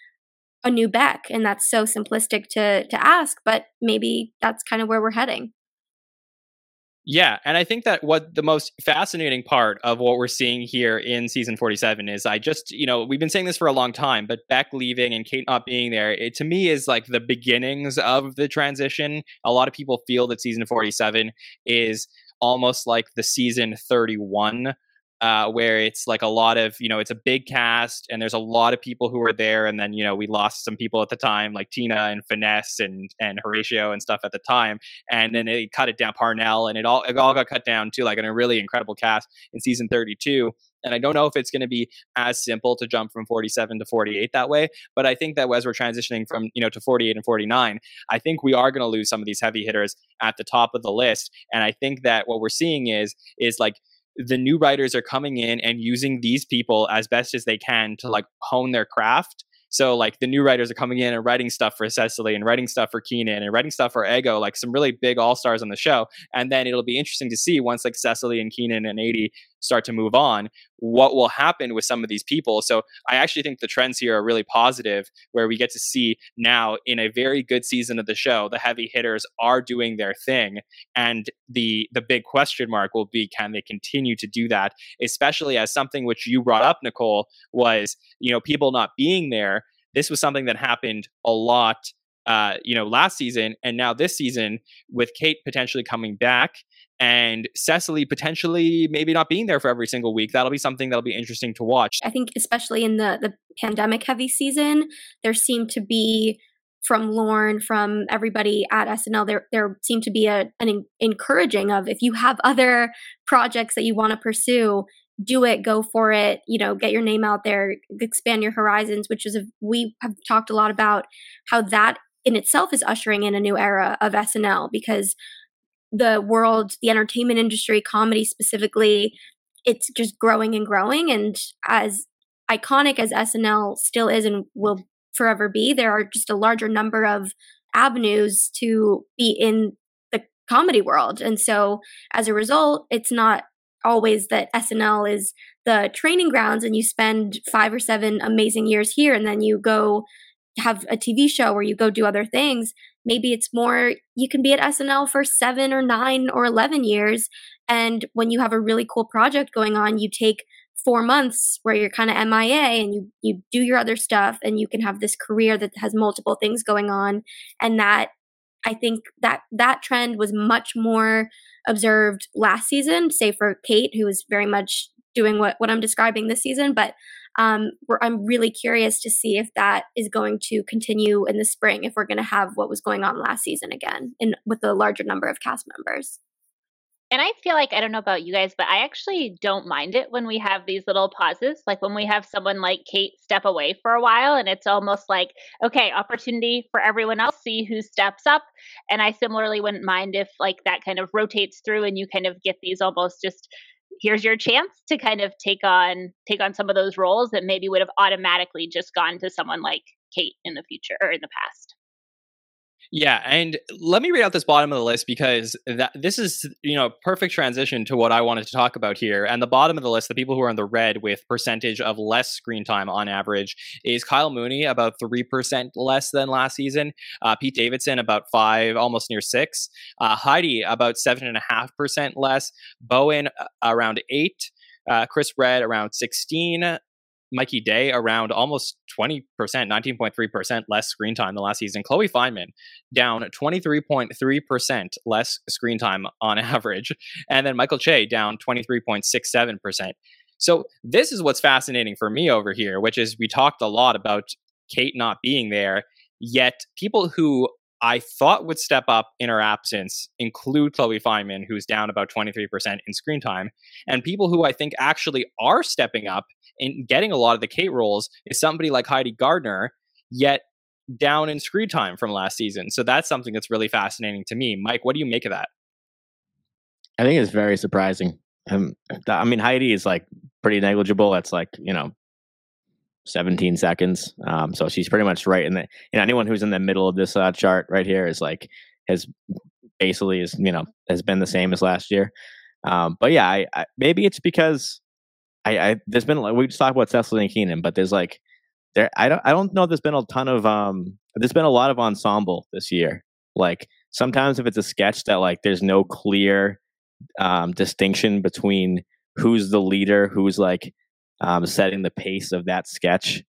a new Beck? And that's so simplistic to to ask, but maybe that's kind of where we're heading. Yeah, and I think that what the most fascinating part of what we're seeing here in season 47 is I just, you know, we've been saying this for a long time, but Beck leaving and Kate not being there, it to me is like the beginnings of the transition. A lot of people feel that season 47 is almost like the season 31 uh, where it's like a lot of you know it's a big cast and there's a lot of people who are there and then you know we lost some people at the time like Tina and Finesse and and Horatio and stuff at the time and then they cut it down Parnell and it all it all got cut down to like in a really incredible cast in season 32 and I don't know if it's going to be as simple to jump from 47 to 48 that way. But I think that as we're transitioning from, you know, to 48 and 49, I think we are going to lose some of these heavy hitters at the top of the list. And I think that what we're seeing is, is like the new writers are coming in and using these people as best as they can to like hone their craft. So like the new writers are coming in and writing stuff for Cecily and writing stuff for Kenan and writing stuff for Ego, like some really big all stars on the show. And then it'll be interesting to see once like Cecily and Kenan and Aidy start to move on, what will happen with some of these people? So I actually think the trends here are really positive, where we get to see now in a very good season of the show, the heavy hitters are doing their thing, and the the big question mark will be can they continue to do that, especially as something which you brought up, Nicole, was you know people not being there. This was something that happened a lot uh, you know, last season and now this season with Kate potentially coming back and Cecily potentially maybe not being there for every single week. That'll be something that'll be interesting to watch. I think especially in the the pandemic heavy season, there seemed to be from Lorne, from everybody at SNL, there there seemed to be a an encouraging of if you have other projects that you want to pursue, do it, go for it, you know, get your name out there, expand your horizons, which is a, we have talked a lot about how that in itself is ushering in a new era of SNL because the world, the entertainment industry, comedy specifically, it's just growing and growing. And as iconic as SNL still is and will forever be, there are just a larger number of avenues to be in the comedy world. And so as a result, it's not always that SNL is the training grounds and you spend five or seven amazing years here and then you go have a TV show where you go do other things. Maybe it's more you can be at SNL for seven or nine or 11 years. And when you have a really cool project going on, you take four months where you're kind of MIA and you, you do your other stuff and you can have this career that has multiple things going on. And that I think that that trend was much more observed last season, say for Kate, who was very much doing what, what I'm describing this season. But um, I'm really curious to see if that is going to continue in the spring, if we're going to have what was going on last season again, in with a larger number of cast members. And I feel like I don't know about you guys, but I actually don't mind it when we have these little pauses. Like when we have someone like Kate step away for a while, and it's almost like, okay, opportunity for everyone else, see who steps up. And I similarly wouldn't mind if like that kind of rotates through and you kind of get these almost just here's your chance to kind of take on take on some of those roles that maybe would have automatically just gone to someone like Kate in the future or in the past. Yeah, and let me read out this bottom of the list because that this is you know perfect transition to what I wanted to talk about here. And the bottom of the list, the people who are in the red with percentage of less screen time on average, is Kyle Mooney about three percent less than last season. Uh, Pete Davidson about five, almost near six. Uh, Heidi about seven and a half percent less. Bowen uh, around eight. Uh, Chris Redd around 16, Mikey Day around almost 20%, 19.3% less screen time than last season. Chloe Fineman down 23.3% less screen time on (laughs) average. And then Michael Che down 23.67%. So this is what's fascinating for me over here, which is we talked a lot about Kate not being there, yet people who I thought would step up in her absence include Chloe Fineman, who's down about 23% in screen time. And people who I think actually are stepping up and getting a lot of the Kate roles is somebody like Heidi Gardner, yet down in screen time from last season. So that's something that's really fascinating to me. Mike, what do you make of that? I think it's very surprising. Um, I mean, Heidi is like pretty negligible. That's like, you know, 17 seconds. Um, so she's pretty much right in the. Know, anyone who's in the middle of this uh, chart right here is like has basically is you know has been the same as last year. Um, but yeah, I, I, maybe it's because I, I there's been like we just talked about Cecily and Kenan, but there's like there I don't I don't know there's been a ton of um there's been a lot of ensemble this year. Like sometimes if it's a sketch that like there's no clear um distinction between who's the leader, who's like um, setting the pace of that sketch.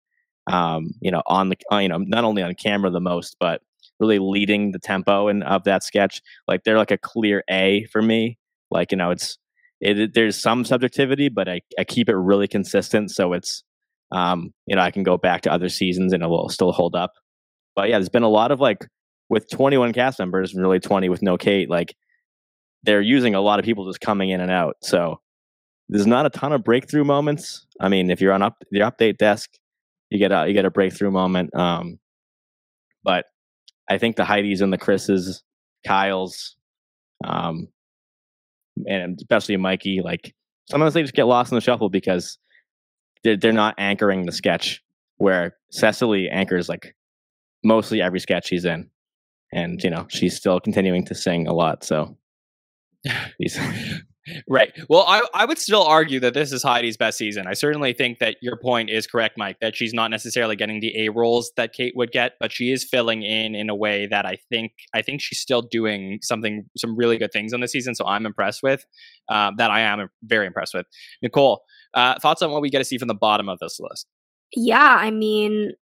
Um, you know, on the uh, you know not only on camera the most, but really leading the tempo and of that sketch. Like they're like a clear A for me. Like you know, it's it, there's some subjectivity, but I, I keep it really consistent, so it's um, you know I can go back to other seasons and it will still hold up. But yeah, there's been a lot of like with 21 cast members, really 20 with no Kate. Like they're using a lot of people just coming in and out. So there's not a ton of breakthrough moments. I mean, if you're on up the update desk, you get a you get a breakthrough moment. Um, but I think the Heidi's and the Chris's, Kyle's, um, and especially Mikey, like sometimes they just get lost in the shuffle because they're they're not anchoring the sketch. Where Cecily anchors like mostly every sketch she's in, and you know she's still continuing to sing a lot. So (laughs) Right. Well, I, I would still argue that this is Heidi's best season. I certainly think that your point is correct, Mike, that she's not necessarily getting the A roles that Kate would get, but she is filling in in a way that I think I think she's still doing something some really good things on the season. So I'm impressed with um, that. I am very impressed with. Nicole, uh, thoughts on what we get to see from the bottom of this list? Yeah, I mean,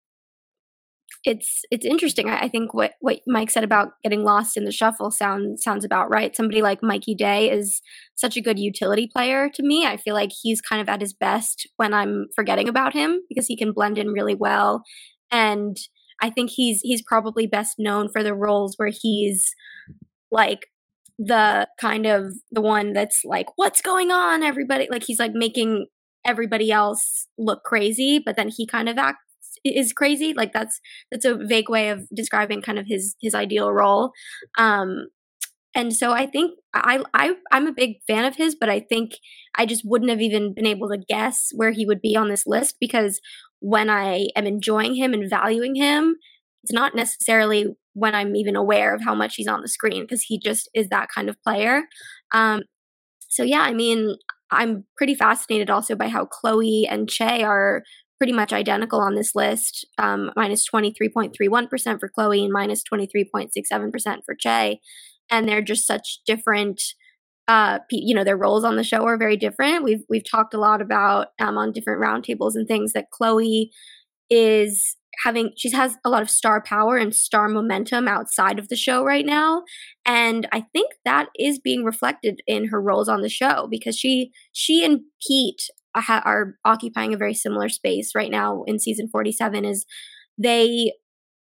it's it's interesting. I, think what what Mike said about getting lost in the shuffle sounds sounds about right. Somebody like Mikey Day is such a good utility player to me. I feel like he's kind of at his best when I'm forgetting about him because he can blend in really well. And I think he's he's probably best known for the roles where he's like the kind of the one that's like what's going on everybody like he's like making everybody else look crazy but then he kind of acts is crazy. Like that's that's a vague way of describing kind of his his ideal role. Um, and so I think I I I'm a big fan of his, but I think I just wouldn't have even been able to guess where he would be on this list because when I am enjoying him and valuing him, it's not necessarily when I'm even aware of how much he's on the screen because he just is that kind of player. Um, so yeah, I mean, I'm pretty fascinated also by how Chloe and Che are pretty much identical on this list um, minus 23.31% for Chloe and minus 23.67% for Che. And they're just such different. Uh, you know, their roles on the show are very different. We've we've talked a lot about um, on different roundtables and things that Chloe is having she has a lot of star power and star momentum outside of the show right now and i think that is being reflected in her roles on the show because she she and pete are occupying a very similar space right now in season 47 is they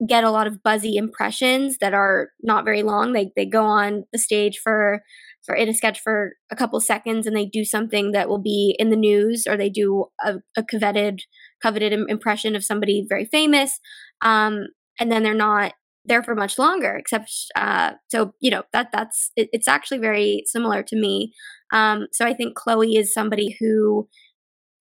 get a lot of buzzy impressions that are not very long. They they go on the stage for for in a sketch for a couple seconds and they do something that will be in the news or they do a, a coveted coveted impression of somebody very famous um, and then they're not there for much longer except uh, so you know that that's it, it's actually very similar to me. Um, so i think chloe is somebody who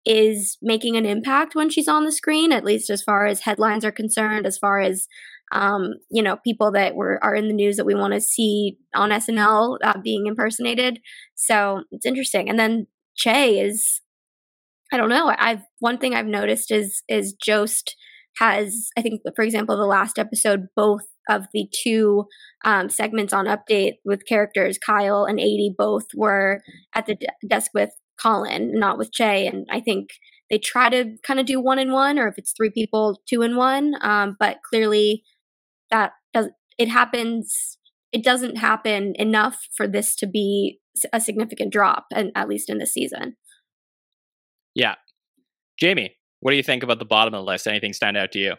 is making an impact when she's on the screen, at least as far as headlines are concerned, as far as um, you know, people that were are in the news that we want to see on SNL uh, being impersonated. So it's interesting. And then Che is, I don't know. I've one thing I've noticed is is Jost has, I think, for example, the last episode, both of the two um, segments on Update with characters, Kyle and Aidy, both were at the de- desk with Colin, not with Che. And I think they try to kind of do one in one, or if it's three people, two in one. Um, but clearly, that does it happens. It doesn't happen enough for this to be a significant drop, and at least in this season. Yeah, Jamie, what do you think about the bottom of the list? Anything stand out to you?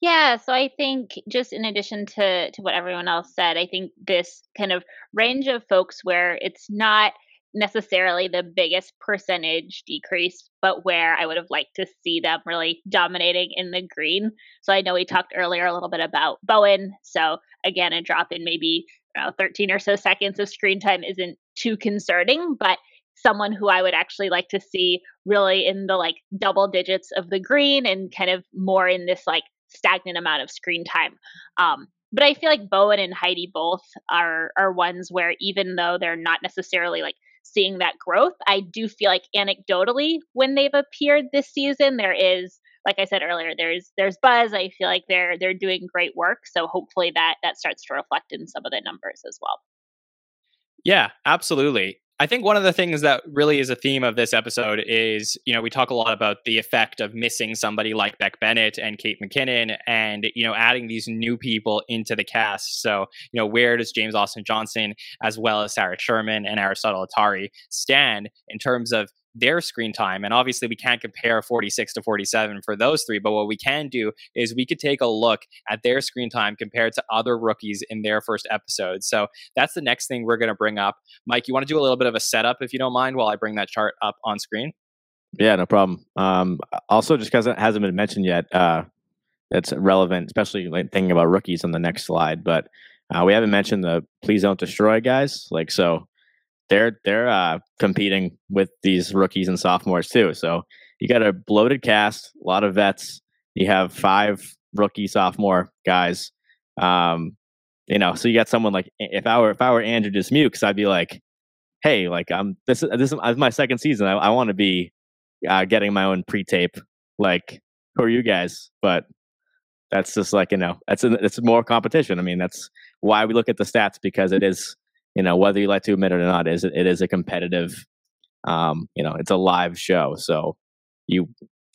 Yeah, so I think just in addition to to what everyone else said, I think this kind of range of folks where it's not necessarily the biggest percentage decrease, but where I would have liked to see them really dominating in the green. So I know we talked earlier a little bit about Bowen. So again, a drop in maybe you know, 13 or so seconds of screen time isn't too concerning, but someone who I would actually like to see really in the like double digits of the green and kind of more in this like stagnant amount of screen time. Um, but I feel like Bowen and Heidi both are are ones where even though they're not necessarily like seeing that growth. I do feel like anecdotally, when they've appeared this season, there is, like I said earlier, there's there's buzz. I feel like they're they're doing great work. So hopefully that that starts to reflect in some of the numbers as well. Yeah, absolutely. I think one of the things that really is a theme of this episode is, you know, we talk a lot about the effect of missing somebody like Beck Bennett and Kate McKinnon and, you know, adding these new people into the cast. So, you know, where does James Austin Johnson, as well as Sarah Sherman and Aristotle Athari stand in terms of their screen time. And obviously, we can't compare 46 to 47 for those three. But what we can do is we could take a look at their screen time compared to other rookies in their first episode. So that's the next thing we're going to bring up. Mike, you want to do a little bit of a setup, if you don't mind, while I bring that chart up on screen? Yeah, no problem. Um, also, just because it hasn't been mentioned yet, uh, that's relevant, especially like thinking about rookies on the next slide. But uh, we haven't mentioned the please don't destroy guys. Like so, they're they're uh, competing with these rookies and sophomores too. So you got a bloated cast, a lot of vets. You have five rookie sophomore guys. Um, you know, so you got someone like if I were if I were Andrew Dismukes, I'd be like, hey, like I'm this is this is my second season. I, I want to be uh, getting my own pre-tape. Like, who are you guys? But that's just like you know, that's a, it's more competition. I mean, that's why we look at the stats because it is you know whether you like to admit it or not, is it is a competitive. Um, you know, it's a live show, so you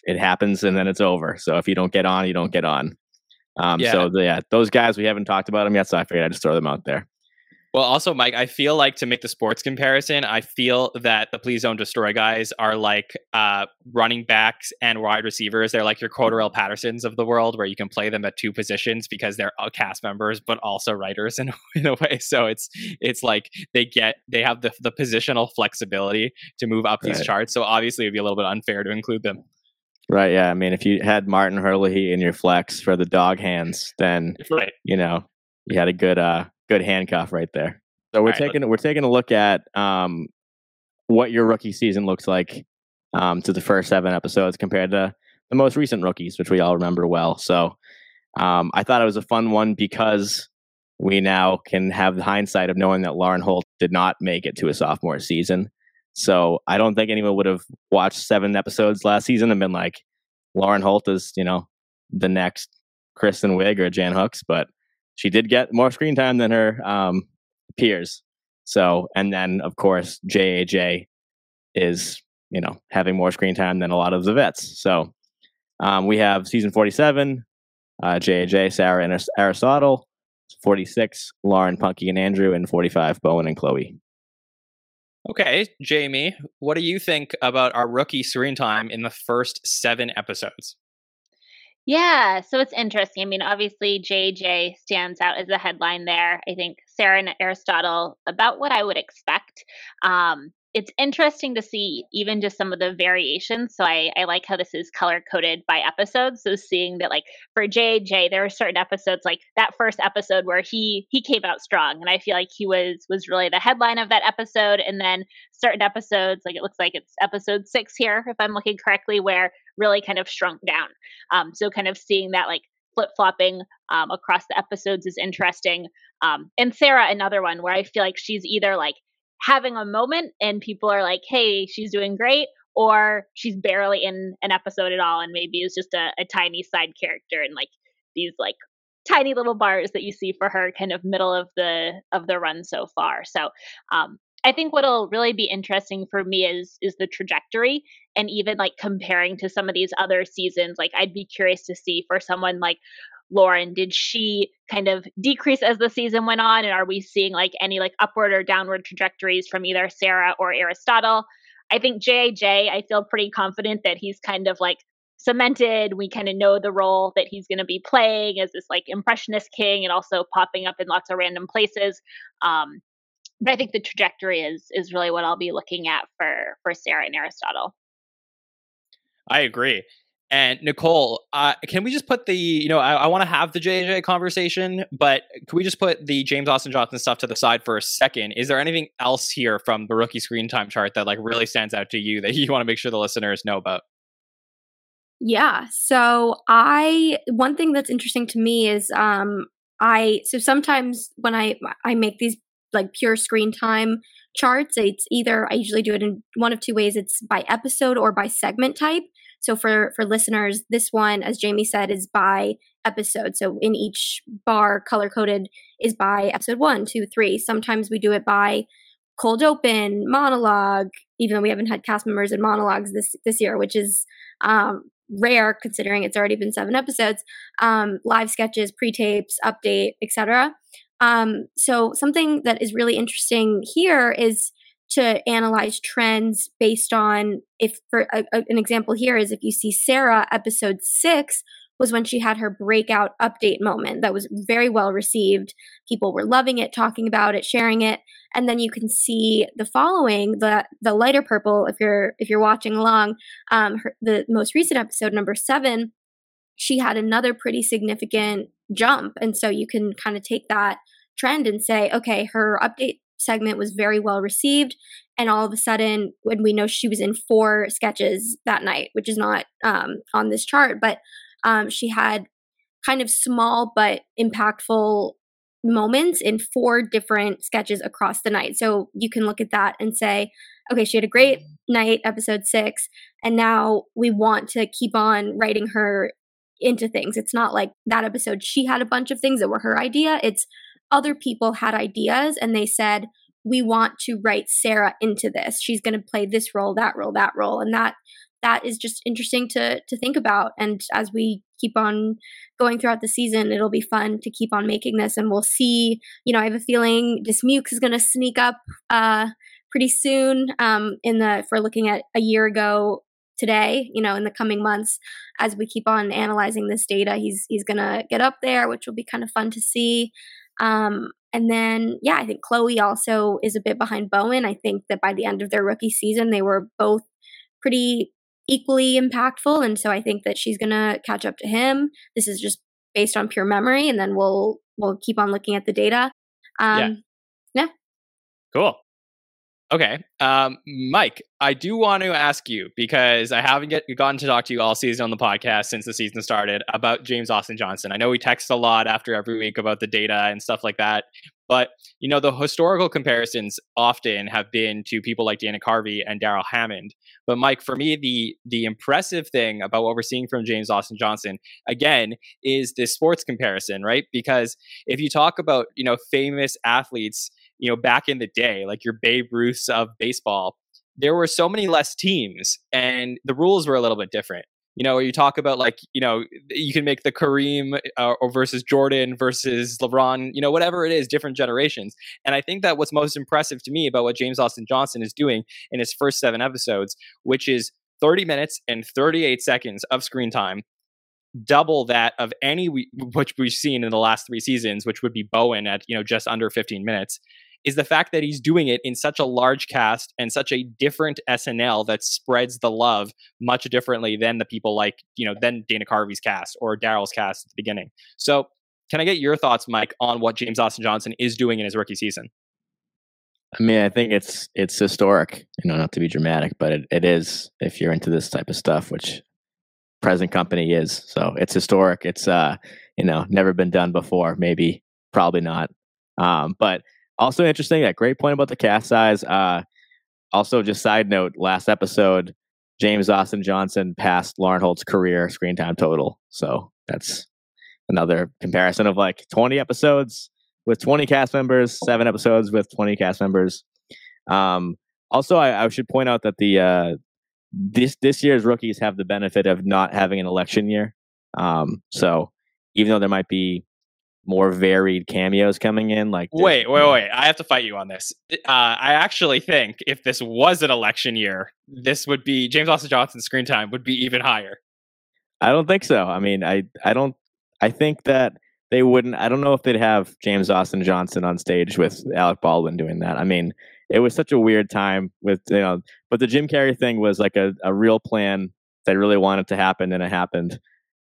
it happens and then it's over. So if you don't get on, you don't get on. Um, Yeah. So the, yeah, those guys we haven't talked about them yet, so I figured I'd just throw them out there. Well, also, Mike, I feel like to make the sports comparison, I feel that the Please Don't Destroy guys are like uh, running backs and wide receivers. They're like your Cordarrelle Pattersons of the world, where you can play them at two positions because they're all cast members, but also writers (laughs) in, in a way. So it's it's like they get they have the the positional flexibility to move up these charts. So obviously, it'd be a little bit unfair to include them. Right. Yeah. I mean, if you had Martin Herlihy in your flex for the dog hands, then Right. you know you had a good uh good handcuff right there. So we're right, taking we're taking a look at um what your rookie season looks like um to the first seven episodes compared to the most recent rookies, which we all remember well. So um I thought it was a fun one because we now can have the hindsight of knowing that Lauren Holt did not make it to a sophomore season. So I don't think anyone would have watched seven episodes last season and been like, Lauren Holt is, you know, the next Kristen Wiig or Jan Hooks, but she did get more screen time than her um, peers. So, and then of course, JAJ is, you know, having more screen time than a lot of the vets. So, um, we have season 47, uh, JAJ, Sarah, and Aristotle, 46, Lauren, Punkie, and Andrew, and 45, Bowen and Chloe. Okay, Jamie, what do you think about our rookie screen time in the first seven episodes? Yeah, so it's interesting. I mean, obviously JJ stands out as a headline there. I think Sarah and Aristotle about what I would expect. Um, it's interesting to see even just some of the variations. So I, I like how this is color coded by episodes. So seeing that like for JJ, there are certain episodes like that first episode where he he came out strong, and I feel like he was was really the headline of that episode. And then certain episodes, like it looks like it's episode six here, if I'm looking correctly, where really kind of shrunk down. Um, so kind of seeing that like flip flopping um, across the episodes is interesting. Um, and Sarah, another one where I feel like she's either like having a moment and people are like, hey, she's doing great, or she's barely in an episode at all and maybe is just a, a tiny side character in like these like tiny little bars that you see for her kind of middle of the of the run so far. So um, I think what'll really be interesting for me is is the trajectory and even like comparing to some of these other seasons. Like I'd be curious to see for someone like Lauren, did she kind of decrease as the season went on? And are we seeing like any like upward or downward trajectories from either Sarah or Aristotle? I think JJ, I feel pretty confident that he's kind of like cemented. We kind of know the role that he's going to be playing as this like impressionist king and also popping up in lots of random places. Um, but I think the trajectory is is really what I'll be looking at for for Sarah and Aristotle. I agree. And Nicole, uh, can we just put the, you know, I, I want to have the JJ conversation, but can we just put the James Austin Johnson stuff to the side for a second? Is there anything else here from the rookie screen time chart that like really stands out to you that (laughs) you want to make sure the listeners know about? Yeah. So I one thing that's interesting to me is um I so sometimes when I I make these like pure screen time charts, it's either I usually do it in one of two ways. It's by episode or by segment type. So for for listeners, this one, as Jamie said, is by episode. So in each bar, color coded is by episode one, two, three. Sometimes we do it by cold open, monologue, even though we haven't had cast members in monologues this this year, which is um, rare considering it's already been seven episodes. Um, live sketches, pre-tapes, update, etc. Um, so something that is really interesting here is to analyze trends based on if for a, a- an example here is if you see Sarah episode 6 was when she had her breakout update moment that was very well received. People were loving it talking about it sharing it. And then you can see the following the the lighter purple if you're if you're watching along um her, the most recent episode number 7 she had another pretty significant jump. And so you can kind of take that trend and say okay her update segment was very well received and all of a sudden when we know she was in four sketches that night which is not um, on this chart but um, she had kind of small but impactful moments in four different sketches across the night. So you can look at that and say, okay, she had a great night, episode six, and now we want to keep on writing her into things. It's not like that episode, she had a bunch of things that were her idea. It's other people had ideas and they said, we want to write Sarah into this. She's going to play this role, that role, that role. And that that is just interesting to to think about and as we keep on going throughout the season it'll be fun to keep on making this and we'll see you know i have a feeling Dismukes is going to sneak up uh pretty soon um in the if we're looking at a year ago today you know in the coming months as we keep on analyzing this data he's he's going to get up there which will be kind of fun to see um and then yeah i think chloe also is a bit behind bowen i think that by the end of their rookie season they were both pretty equally impactful. And so I think that she's going to catch up to him. This is just based on pure memory, and then we'll we'll keep on looking at the data. Um, yeah. Yeah. Cool. Okay. Um, Mike, I do want to ask you because I haven't get, gotten to talk to you all season on the podcast since the season started about James Austin Johnson. I know we text a lot after every week about the data and stuff like that. But, you know, the historical comparisons often have been to people like Dana Carvey and Darrell Hammond. But Mike, for me, the the impressive thing about what we're seeing from James Austin Johnson, again, is this sports comparison, right? Because if you talk about, you know, famous athletes you know, back in the day, like your Babe Ruths of baseball, there were so many less teams and the rules were a little bit different. You know, you talk about like, you know, you can make the Kareem uh, or versus Jordan versus LeBron, you know, whatever it is, different generations. And I think that what's most impressive to me about what James Austin Johnson is doing in his first seven episodes, which is 30 minutes and 38 seconds of screen time, double that of any we, which we've seen in the last three seasons, which would be Bowen at, you know, just under 15 minutes is the fact that he's doing it in such a large cast and such a different SNL that spreads the love much differently than the people like, you know, than Dana Carvey's cast or Darrell's cast at the beginning. So, can I get your thoughts, Mike, on what James Austin Johnson is doing in his rookie season? I mean, I think it's it's historic. You know, not to be dramatic, but it, it is if you're into this type of stuff, which present company is. So it's historic. It's uh, you know, never been done before. Maybe, probably not. Um, but also interesting. That great point about the cast size. Uh, also, just side note, last episode, James Austin Johnson passed Lauren Holt's career screen time total. So that's another comparison of like 20 episodes with 20 cast members, seven episodes with 20 cast members. Um, also, I, I, should point out that the uh, this this year's rookies have the benefit of not having an election year. Um, so even though there might be more varied cameos coming in. Like, wait, wait, wait! I have to fight you on this. Uh, I actually think if this was an election year, this would be James Austin Johnson's screen time would be even higher. I don't think so. I mean, I I don't. I think that they wouldn't. I don't know if they'd have James Austin Johnson on stage with Alec Baldwin doing that. I mean, it was such a weird time with you know. But the Jim Carrey thing was like a, a real plan that really wanted to happen, and it happened.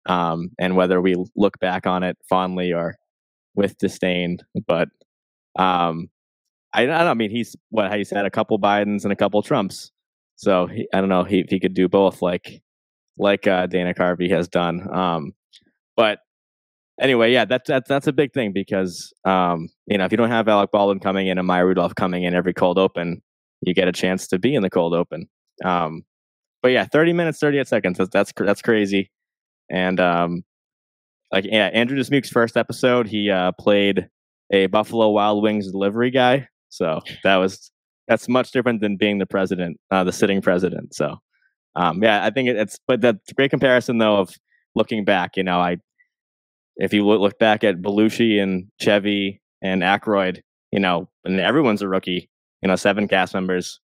Um, and whether we look back on it fondly or with disdain. But um, I, I don't I mean, he's what he's had a couple Bidens and a couple Trumps. So he, I don't know he, if he could do both like like uh, Dana Carvey has done. Um, but anyway, yeah, that's that's that's a big thing because um, you know if you don't have Alec Baldwin coming in and Maya Rudolph coming in every cold open, you get a chance to be in the cold open. Um, but yeah, thirty minutes, thirty eight seconds. That's that's that's crazy. And um, like yeah, Andrew Dismuke's first episode, he uh, played a Buffalo Wild Wings delivery guy. So that was that's much different than being the president, uh, the sitting president. So um, yeah, I think it's but that's a great comparison though of looking back. You know, I if you look back at Belushi and Chevy and Aykroyd, you know, and everyone's a rookie. You know, seven cast members.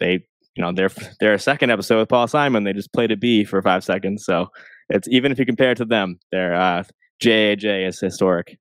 They, you know, their their second episode with Paul Simon, they just played a B for five seconds. So it's even if you compare it to them, their uh, JAJ is historic.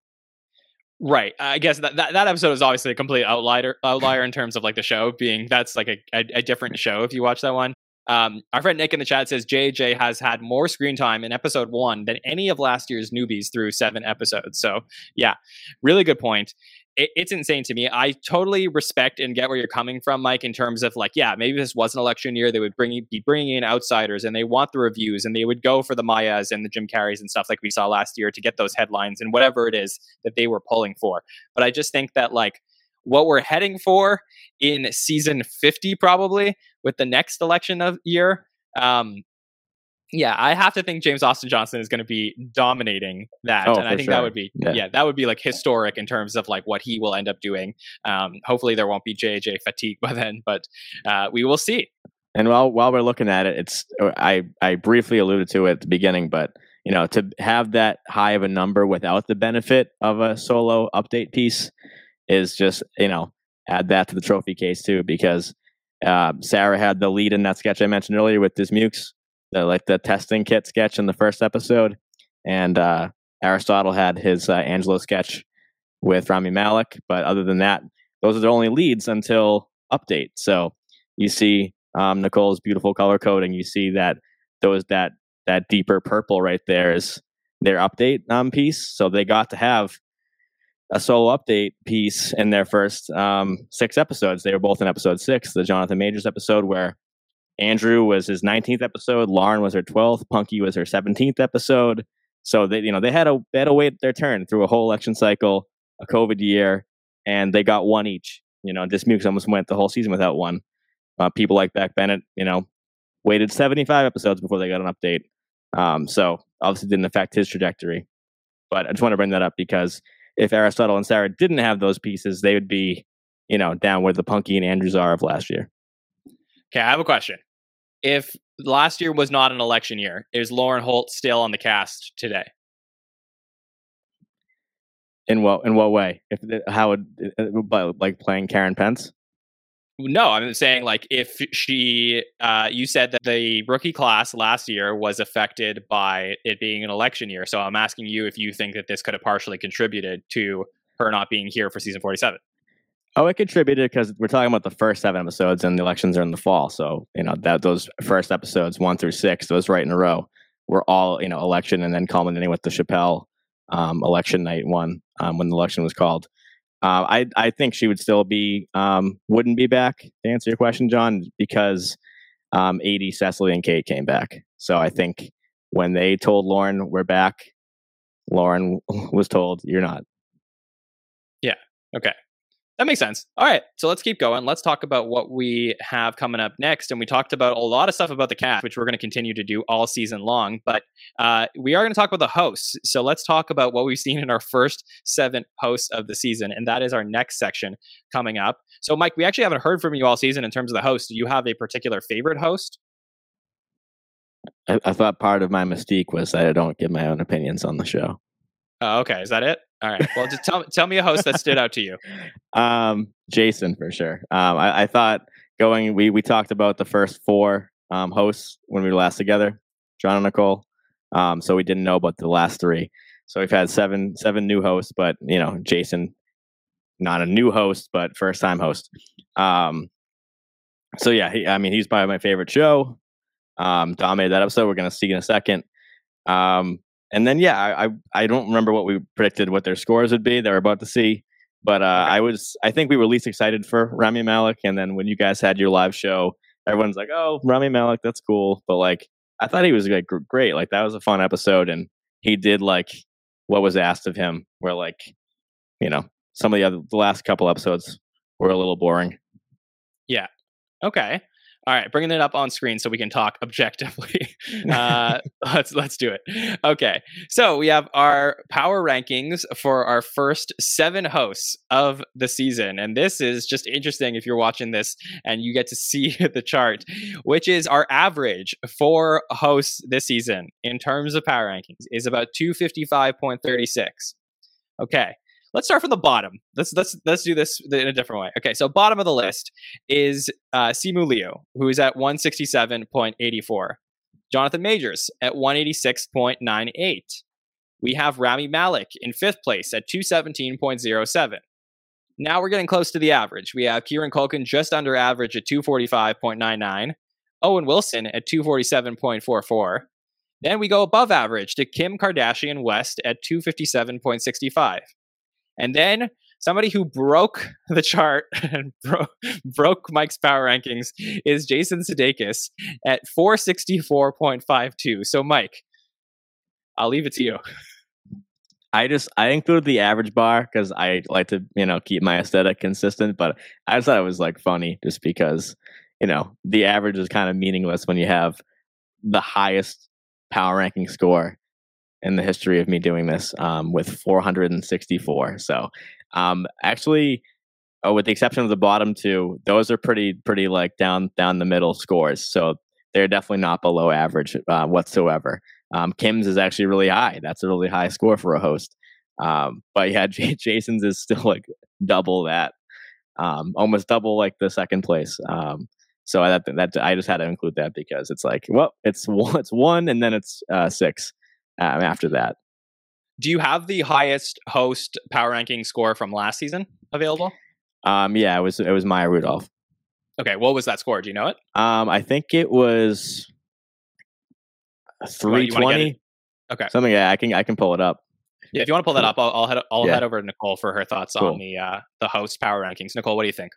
Right. I guess that, that, that episode is obviously a complete outlier outlier in terms of like the show being that's like a, a, a different show if you watch that one. Um, our friend Nick in the chat says JJ has had more screen time in episode one than any of last year's newbies through seven episodes. So yeah, really good point. It, it's insane to me. I totally respect and get where you're coming from, Mike, in terms of like, yeah, maybe this was an election year. They would bring be bringing in outsiders, and they want the reviews, and they would go for the Mayas and the Jim Carreys and stuff like we saw last year to get those headlines and whatever it is that they were pulling for. But I just think that like what we're heading for in season 50 probably with the next election of year um, yeah, I have to think James Austin Johnson is going to be dominating that, Oh, and I think sure. that would be yeah. Yeah. that would be like historic in terms of like what he will end up doing. Um, hopefully, there won't be JJ fatigue (laughs) by then, but uh, we will see. And while while we're looking at it, it's uh, I I briefly alluded to it at the beginning, but you know to have that high of a number without the benefit of a solo update piece is just you know add that to the trophy case too because uh, Sarah had the lead in that sketch I mentioned earlier with Dismukes, the like the testing kit sketch in the first episode, and uh, Aristotle had his uh, Angelo sketch with Rami Malek. But other than that, those are the only leads until update. So you see um, Nicole's beautiful color coding. You see that those that that deeper purple right there is their update um, piece. So they got to have a solo update piece in their first um, six episodes. They were both in episode six, the Jonathan Majors episode, where Andrew was his 19th episode, Lauren was her 12th, Punkie was her 17th episode. So they, you know, they had a they had to wait their turn through a whole election cycle, a COVID year, and they got one each. You know, Dismukes almost went the whole season without one. Uh, people like Beck Bennett, you know, waited 75 episodes before they got an update. Um, so obviously didn't affect his trajectory. But I just want to bring that up because if Aristotle and Sarah didn't have those pieces, they would be, you know, down where the Punkie and Andrews are of last year. Okay, I have a question. If last year was not an election year, is Lauren Holt still on the cast today? In what in what way? If how would uh, by, like playing Karen Pence? No, I'm saying like if she, uh, you said that the rookie class last year was affected by it being an election year. So I'm asking you if you think that this could have partially contributed to her not being here for season 47. Oh, it contributed because we're talking about the first seven episodes, and the elections are in the fall. So you know that those first episodes, one through six, those right in a row, were all you know election, and then culminating with the Chappelle um, election night one um, when the election was called. Uh, I I think she would still be um, wouldn't be back to answer your question, Jon, because um, Aidy Cecily and Kate came back. So I think when they told Lauren we're back, Lauren was told you're not. Yeah. Okay. That makes sense. All right. So let's keep going. Let's talk about what we have coming up next. And we talked about a lot of stuff about the cast, which we're going to continue to do all season long. But uh, we are going to talk about the hosts. So let's talk about what we've seen in our first seven hosts of the season. And that is our next section coming up. So, Mike, we actually haven't heard from you all season in terms of the host. Do you have a particular favorite host? I, I thought part of my mystique was that I don't give my own opinions on the show. Oh, okay. Is that it? All right. Well, just tell, tell me a host that stood out to you. (laughs) Um, Jason for sure. Um, I, I thought going. We we talked about the first four um, hosts when we were last together, Jon and Nicole. Um, so we didn't know about the last three. So we've had seven seven new hosts, but you know Jason, not a new host, but first time host. Um, so yeah, he, I mean he's probably my favorite show. Um, dominated that episode. We're gonna see in a second. Um, and then yeah, I, I I don't remember what we predicted what their scores would be. They were about to see. But uh, I was, I think we were least excited for Rami Malek, and then when you guys had your live show, everyone's like, "Oh, Rami Malek, that's cool." But like, I thought he was like great. Like that was a fun episode, and he did like what was asked of him. Where like, you know, some of the other the last couple episodes were a little boring. Yeah. Okay. All right, bringing it up on screen so we can talk objectively. (laughs) uh, (laughs) let's let's do it. Okay, so we have our power rankings for our first seven hosts of the season, and this is just interesting if you're watching this and you get to see (laughs) the chart, which is our average for hosts this season in terms of power rankings is about two fifty five point thirty six. Okay, let's start from the bottom. Let's let's let's do this in a different way. Okay, so bottom of the list is uh, Simu Liu, who is at 167.84. Jonathan Majors at 186.98. We have Rami Malek in fifth place at 217.07. Now we're getting close to the average. We have Kieran Culkin just under average at 245.99. Owen Wilson at 247.44. Then we go above average to Kim Kardashian West at 257.65. And then somebody who broke (laughs) the chart and bro- broke Mike's power rankings is Jason Sudeikis at 464.52. So, Mike, I'll leave it to you. I just I included the average bar because I like to you know keep my aesthetic consistent, but I just thought it was like funny just because you know the average is kind of meaningless when you have the highest power ranking score in the history of me doing this um, with 464. So um, actually, oh, with the exception of the bottom two, those are pretty pretty like down down the middle scores. So they're definitely not below average uh, whatsoever. Um, Kim's is actually really high. That's a really high score for a host. Um, but yeah, (laughs) J- Jason's is still like double that, um, almost double like the second place. Um, so that that I just had to include that because it's like, well, it's one, it's one, and then it's uh, six um, after that. Do you have the highest host power ranking score from last season available? Um, yeah, it was it was Maya Rudolph. Okay, what was that score? Do you know it? Um, I think it was three twenty. Okay, something. Yeah, I can I can pull it up. Yeah, if you want to pull that up, I'll, I'll head I'll Yeah. head over to Nicole for her thoughts Cool. on the uh, the host power rankings. Nicole, what do you think?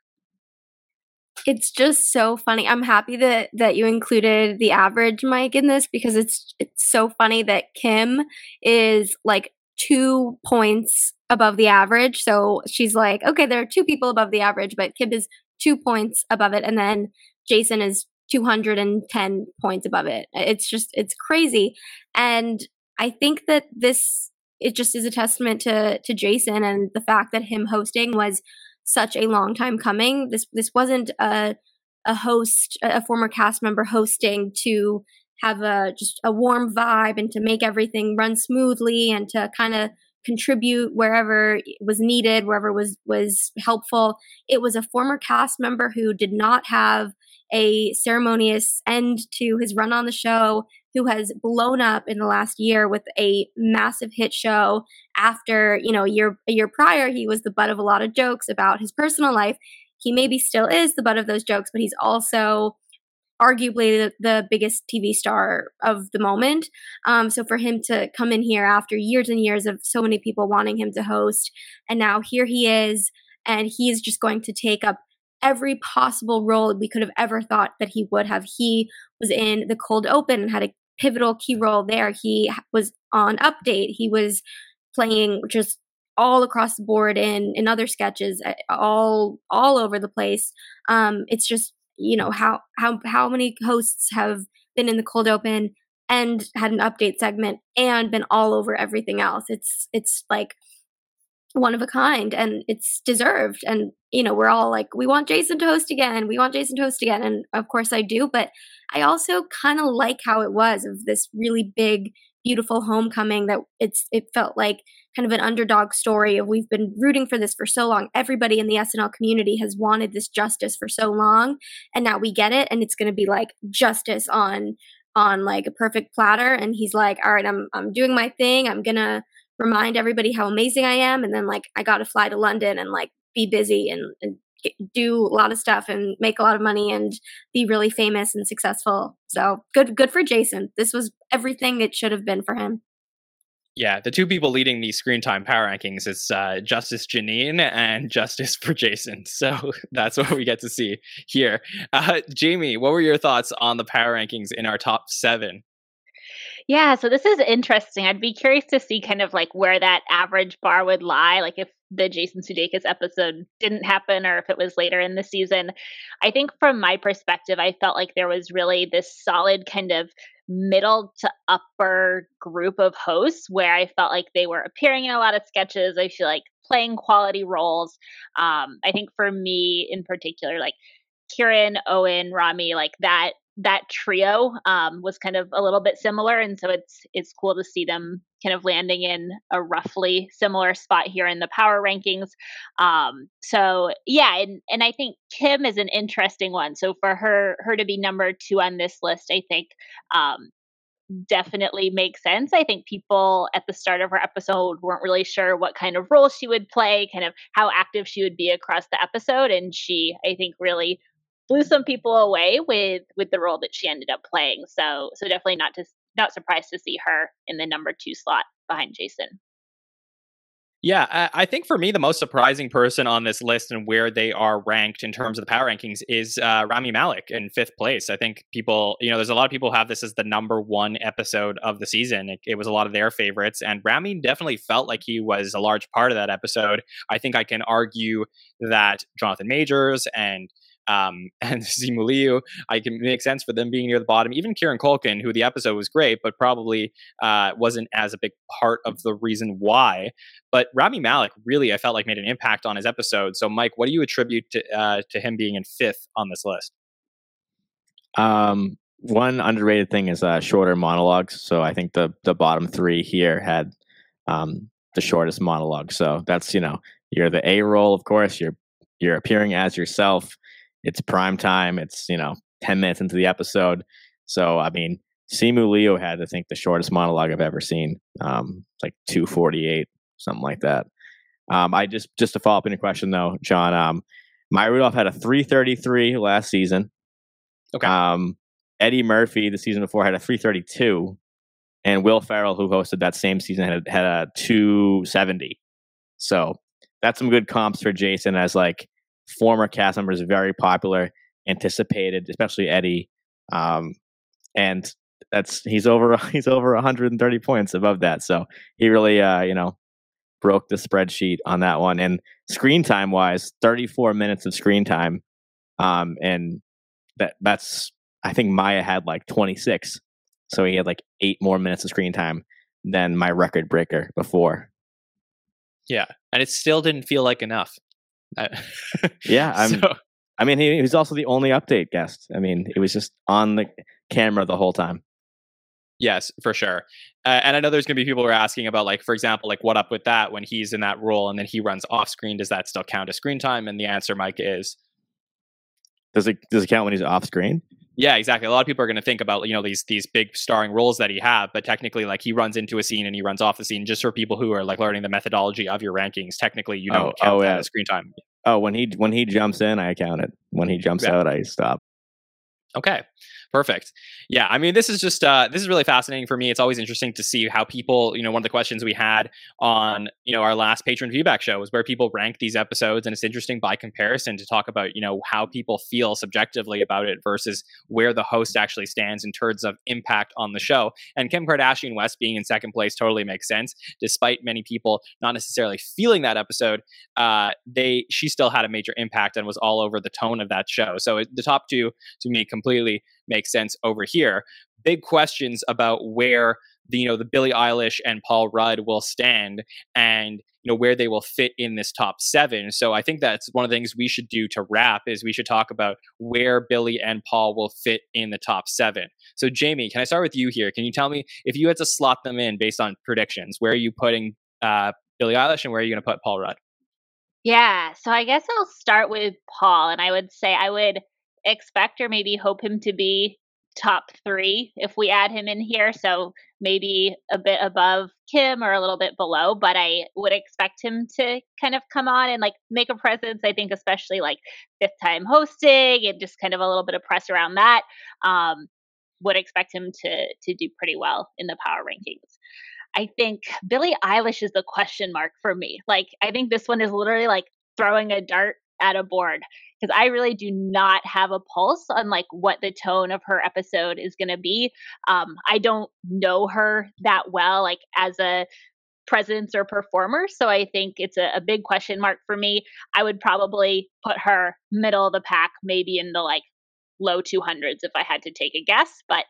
It's just so funny. I'm happy that that you included the average Mike in this because it's it's so funny that Kim is like 2 points above the average. So she's like, okay, there are two people above the average, but Kim is 2 points above it and then Jason is 210 points above it. It's just it's crazy. And I think that this it just is a testament to to Jason and the fact that him hosting was such a long time coming. This this wasn't a a host, a former cast member hosting to have a just a warm vibe and to make everything run smoothly and to kind of contribute wherever was needed, wherever was was helpful. It was a former cast member who did not have a ceremonious end to his run on the show, who has blown up in the last year with a massive hit show. After you know a year a year prior he was the butt of a lot of jokes about his personal life. He maybe still is the butt of those jokes but he's also arguably the, the biggest tv star of the moment. Um, so for him to come in here after years and years of so many people wanting him to host and now here he is and he's just going to take up every possible role we could have ever thought that he would have. He was in the cold open and had a pivotal key role there. He was on update. He was playing just all across the board in in other sketches uh, all all over the place. Um it's just you know how how how many hosts have been in the cold open and had an update segment and been all over everything else. It's it's like one of a kind and it's deserved and you know we're all like we want jason to host again we want jason to host again and of course i do but i also kind of like how it was of this really big beautiful homecoming that it's it felt like kind of an underdog story of we've been rooting for this for so long everybody in the snl community has wanted this justice for so long and now we get it and it's going to be like justice on on like a perfect platter and he's like all right i'm i'm doing my thing i'm going to remind everybody how amazing I am, and then like I got to fly to London and like be busy and, and do a lot of stuff and make a lot of money and be really famous and successful. So good, good for Jason. This was everything it should have been for him. Yeah, the two people leading the screen time power rankings is uh, Justice Jeanine and Justice for Jason. (laughs) So that's what we get to see here. Uh, Jamie, what were your thoughts on the power rankings in our top seven? Yeah, so this is interesting. I'd be curious to see kind of like where that average bar would lie, like if the Jason Sudeikis episode didn't happen or if it was later in the season. I think from my perspective, I felt like there was really this solid kind of middle to upper group of hosts where I felt like they were appearing in a lot of sketches. I feel like playing quality roles. Um, I think for me in particular, like Kieran, Owen, Rami, like that that trio um, was kind of a little bit similar, and so it's it's cool to see them kind of landing in a roughly similar spot here in the power rankings. Um, so yeah, and and I think Kim is an interesting one. So for her her to be number two on this list, I think. Um, definitely makes sense. I think people at the start of her episode weren't really sure what kind of role she would play, kind of how active she would be across the episode, and she, I think, really blew some people away with with the role that she ended up playing. So, so definitely not to not surprised to see her in the number two slot behind Jason. Yeah, I, think for me, the most surprising person on this list and where they are ranked in terms of the power rankings is uh, Rami Malek in fifth place. I think people, you know, there's a lot of people have this as the number one episode of the season. It, it was a lot of their favorites, and Rami definitely felt like he was a large part of that episode. I think I can argue that Jonathan Majors and um, (laughs) and Simu Liu, I can make sense for them being near the bottom. Even Kieran Culkin, who the episode was great, but probably uh, wasn't as a big part of the reason why. But Rami Malek really, I felt like made an impact on his episode. So, Mike, what do you attribute to uh, to him being in fifth on this list? Um, one underrated thing is uh, shorter monologues. So I think the the bottom three here had um, the shortest monologue. So that's you know you're the A role, of course. You're you're appearing as yourself it's prime time. It's you know ten minutes into the episode. So I mean, Simu Liu had I think the shortest monologue I've ever seen. Um, like two forty eight, something like that. Um, I just just to follow up on your question though, Jon. Um, Maya Rudolph had a three thirty three last season. Okay. Um, Eddie Murphy the season before had a three thirty two, and Will Ferrell, who hosted that same season, had had a two seventy. So that's some good comps for Jason as like former cast members, very popular, anticipated, especially Eddie. Um, and that's he's over (laughs) he's over 130 points above that. So he really uh, you know broke the spreadsheet on that one. And screen time wise, 34 minutes of screen time. Um, and that that's I think Maya had like 26. So he had like eight more minutes of screen time than my record breaker before. Yeah. And it still didn't feel like enough yeah, (laughs) I'm. So, I mean, he, he was also the only update guest. I mean, it was just on the camera the whole time. Yes, for sure. Uh, and I know there's going to be people who are asking about, like, for example, like what up with that when he's in that role and then he runs off screen? Does that still count as screen time? And the answer, Mike, is does it does it count when he's off screen? Yeah, exactly. A lot of people are going to think about you know these these big starring roles that he have, but technically, like he runs into a scene and he runs off the scene. Just for people who are like learning the methodology of your rankings, technically, you don't oh, count oh, yeah. screen time. Oh, when he when he jumps in, I count it. When he jumps yeah. out, I stop. Okay. Perfect. Yeah, I mean, this is just uh, this is really fascinating for me. It's always interesting to see how people, you know, one of the questions we had on, you know, our last patron feedback show was where people rank these episodes, and it's interesting by comparison to talk about, you know, how people feel subjectively about it versus where the host actually stands in terms of impact on the show. And Kim Kardashian West being in second place totally makes sense, despite many people not necessarily feeling that episode. Uh, they she still had a major impact and was all over the tone of that show. So the top two to me completely makes sense over here. Big questions about where the you know the Billie Eilish and Paul Rudd will stand and you know where they will fit in this top 7. So I think that's one of the things we should do to wrap is we should talk about where Billie and Paul will fit in the top 7. So Jamie, can I start with you here? Can you tell me if you had to slot them in based on predictions, where are you putting uh, Billie Eilish and where are you going to put Paul Rudd? Yeah, so I guess I'll start with Paul and I would say I would expect or maybe hope him to be top three if we add him in here. So maybe a bit above Kim or a little bit below, but I would expect him to kind of come on and like make a presence. I think, especially like fifth time hosting and just kind of a little bit of press around that. Um, would expect him to to do pretty well in the power rankings. I think Billie Eilish is the question mark for me. Like, I think this one is literally like throwing a dart at a board because I really do not have a pulse on like what the tone of her episode is going to be. Um, I don't know her that well, like as a presence or performer. So I think it's a, a big question mark for me. I would probably put her middle of the pack, maybe in the like low 200s if I had to take a guess, but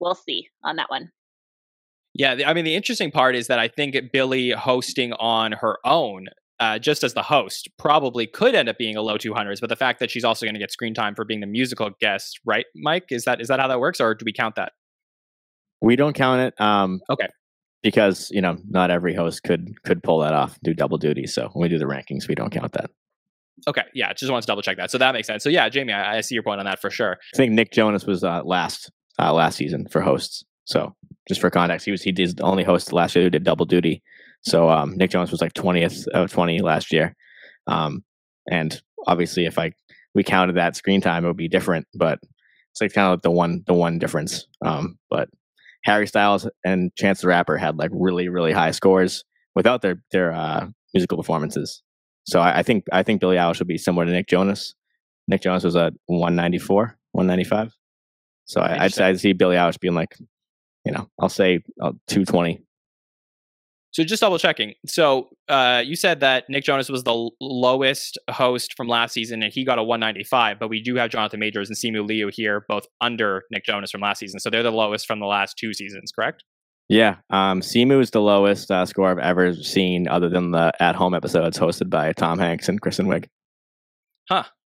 we'll see on that one. Yeah, I mean, the interesting part is that I think Billie hosting on her own uh, just as the host, probably could end up being a low 200s. But the fact that she's also going to get screen time for being the musical guest, right, Mike? Is that is that how that works, or do we count that? We don't count it. Um, okay. Because you know, not every host could could pull that off, do double duty. So when we do the rankings, we don't count that. Okay, yeah, just want to double check that. So that makes sense. So yeah, Jamie, I, I see your point on that for sure. I think Nick Jonas was uh, last uh, last season for hosts. So just for context, he was he did the only host last year who did double duty. So um, Nick Jonas was like 20th of 20 last year. Um, and obviously, if I we counted that screen time, it would be different. But it's like kind of like the one the one difference. Um, but Harry Styles and Chance the Rapper had like really really high scores without their their uh, musical performances. So I, I think I think Billie Eilish will be similar to Nick Jonas. Nick Jonas was at 194, 195. So I, I'd see Billie Eilish being like, you know, I'll say uh, 220. So just double checking. So uh, you said that Nick Jonas was the l- lowest host from last season, and he got a 195. But we do have Jonathan Majors and Simu Liu here, both under Nick Jonas from last season. So they're the lowest from the last two seasons, correct? Yeah, um, Simu is the lowest uh, score I've ever seen, other than the at-home episodes hosted by Tom Hanks and Kristen Wiig.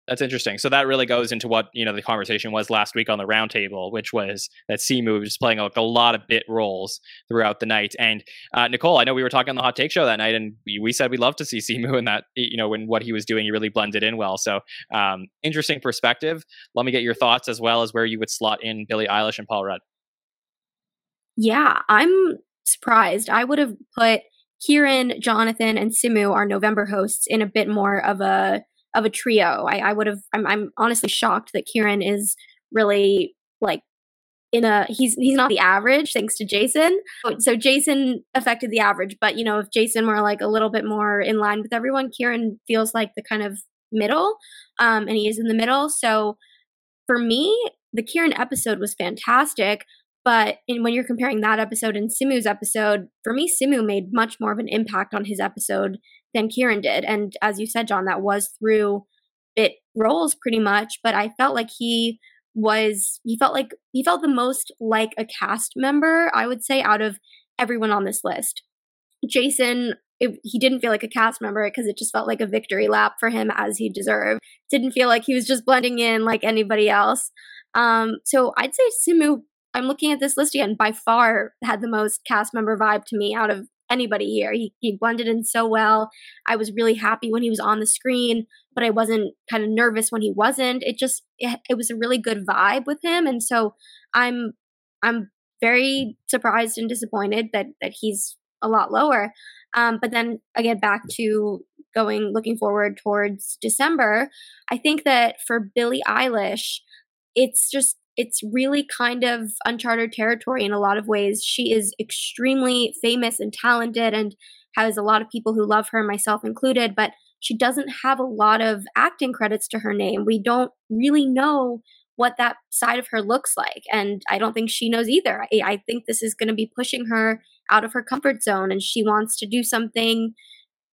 That's interesting. So that really goes into what you know the conversation was last week on the roundtable, which was that Simu was playing like a lot of bit roles throughout the night. And uh, Nicole, I know we were talking on the Hot Take Show that night, and we, we said we'd love to see (laughs) Simu in that. You know, when what he was doing, he really blended in well. So um, interesting perspective. Let me get your thoughts as well as where you would slot in Billie Eilish and Paul Rudd. Yeah, I'm surprised. I would have put Kieran, Jonathan, and Simu, our November hosts, in a bit more of a of a trio. I, I would have. I'm, I'm honestly shocked that Kieran is really like in a. He's he's not the average, thanks to Jason. So Jason affected the average, but you know, if Jason were like a little bit more in line with everyone, Kieran feels like the kind of middle, um, and he is in the middle. So for me, the Kieran episode was fantastic. But in, when you're comparing that episode and Simu's episode, for me, Simu made much more of an impact on his episode than Kieran did. And as you said, Jon, that was through bit roles pretty much. But I felt like he was, he felt like, he felt the most like a cast member, I would say, out of everyone on this list. Jason, it, he didn't feel like a cast member because it just felt like a victory lap for him as he deserved. Didn't feel like he was just blending in like anybody else. Um, so I'd say Simu I'm looking at this list again, by far had the most cast member vibe to me out of anybody here. He, he blended in so well. I was really happy when he was on the screen, but I wasn't kind of nervous when he wasn't. It just it, it was a really good vibe with him, and so I'm I'm very surprised and disappointed that that he's a lot lower. Um, but then again, back to going looking forward towards December, I think that for Billie Eilish, it's just it's really kind of uncharted territory in a lot of ways. She is extremely famous and talented and has a lot of people who love her, myself included, but she doesn't have a lot of acting credits to her name. We don't really know what that side of her looks like. And I don't think she knows either. I, I think this is going to be pushing her out of her comfort zone and she wants to do something,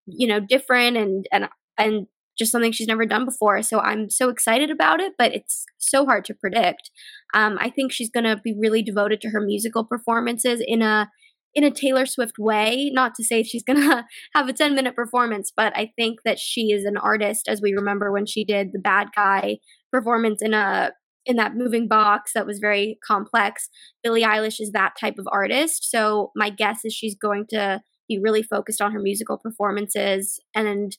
you know, different and, and, and just something she's never done before. So I'm so excited about it, but it's so hard to predict. Um, I think she's going to be really devoted to her musical performances in a in a Taylor Swift way. Not to say she's going (laughs) to have a 10 minute performance, but I think that she is an artist, as we remember when she did the bad guy performance in a in that moving box that was very complex. Billie Eilish is that type of artist. So my guess is she's going to be really focused on her musical performances and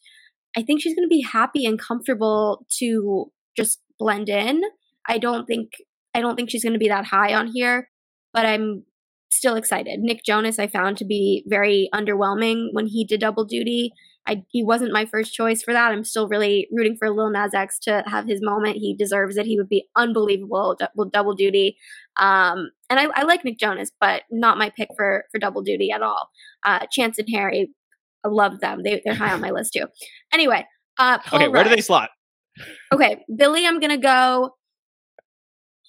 I think she's going to be happy and comfortable to just blend in. I don't think I don't think she's going to be that high on here, but I'm still excited. Nick Jonas I found to be very underwhelming when he did double duty. I, he wasn't my first choice for that. I'm still really rooting for Lil Nas X to have his moment. He deserves it. He would be unbelievable with double duty. Um, and I, I, like Nick Jonas, but not my pick for for double duty at all. Uh, Chance and Harry, I love them. They, they're high on my list too. Anyway, uh, okay, where do they slot? Okay, Billie, I'm gonna go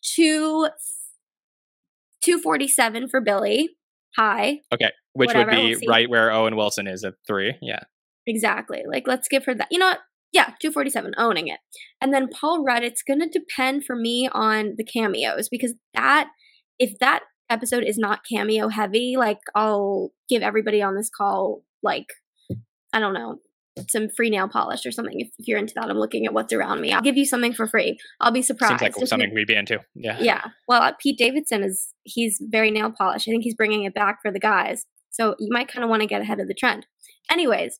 two two forty seven for Billie. High, Okay, which Whatever, would be we'll right where Owen Wilson is at three. Yeah. exactly. Like, let's give her that. You know what? Yeah, two forty seven, owning it. And then Paul Rudd. It's gonna depend for me on the cameos because that if that episode is not cameo heavy, like I'll give everybody on this call like I don't know some free nail polish or something if, if you're into that i'm looking at what's around me i'll give you something for free i'll be surprised Seems like something we'd be into. Yeah. yeah well uh, pete davidson is he's very nail polish i think he's bringing it back for the guys so you might kind of want to get ahead of the trend anyways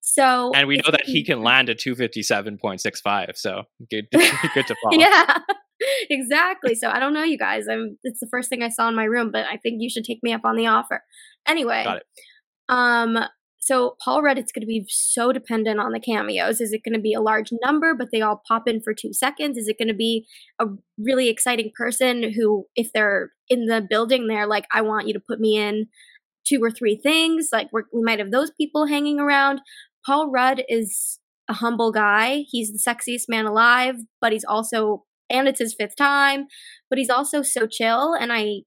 so And we know that he can land a 257.65. So good, (laughs) good to follow. yeah (laughs) exactly so i don't know you guys i'm it's the first thing i saw in my room but i think you should take me up on the offer anyway Got it. um so paul rudd it's going to be so dependent on the cameos. Is it going to be a large number but they all pop in for two seconds? Is it going to be a really exciting person who if they're in the building they're like i want you to put me in two or three things like we might have those people hanging around. Paul Rudd is a humble guy. He's the sexiest man alive, but he's also and it's his fifth time, but he's also so chill and I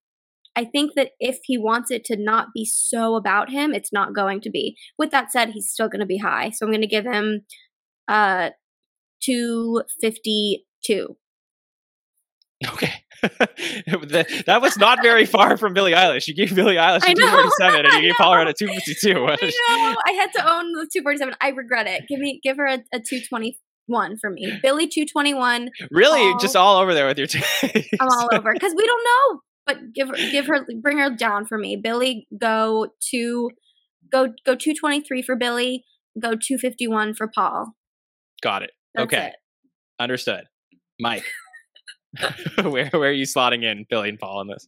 I think that if he wants it to not be so about him, it's not going to be. With that said, he's still going to be high. So I'm going to give him uh 252. Okay. (laughs) that, that was not very far from Billie Eilish. You gave Billie Eilish (laughs) a (laughs) 247 and you gave Paul Rudd a 252. I know. I had to own the 247. I regret it. Give me give her a, a 221 for me. Billie 221. Really? Just all over there with your taste. I'm all over because we don't know. But give her give her bring her down for me. Billie, go to go go 223 for Billie. go 251 for Paul. Got it. That's okay. It. Understood. Mike. (laughs) (laughs) where where are you slotting in Billie and Paul in this?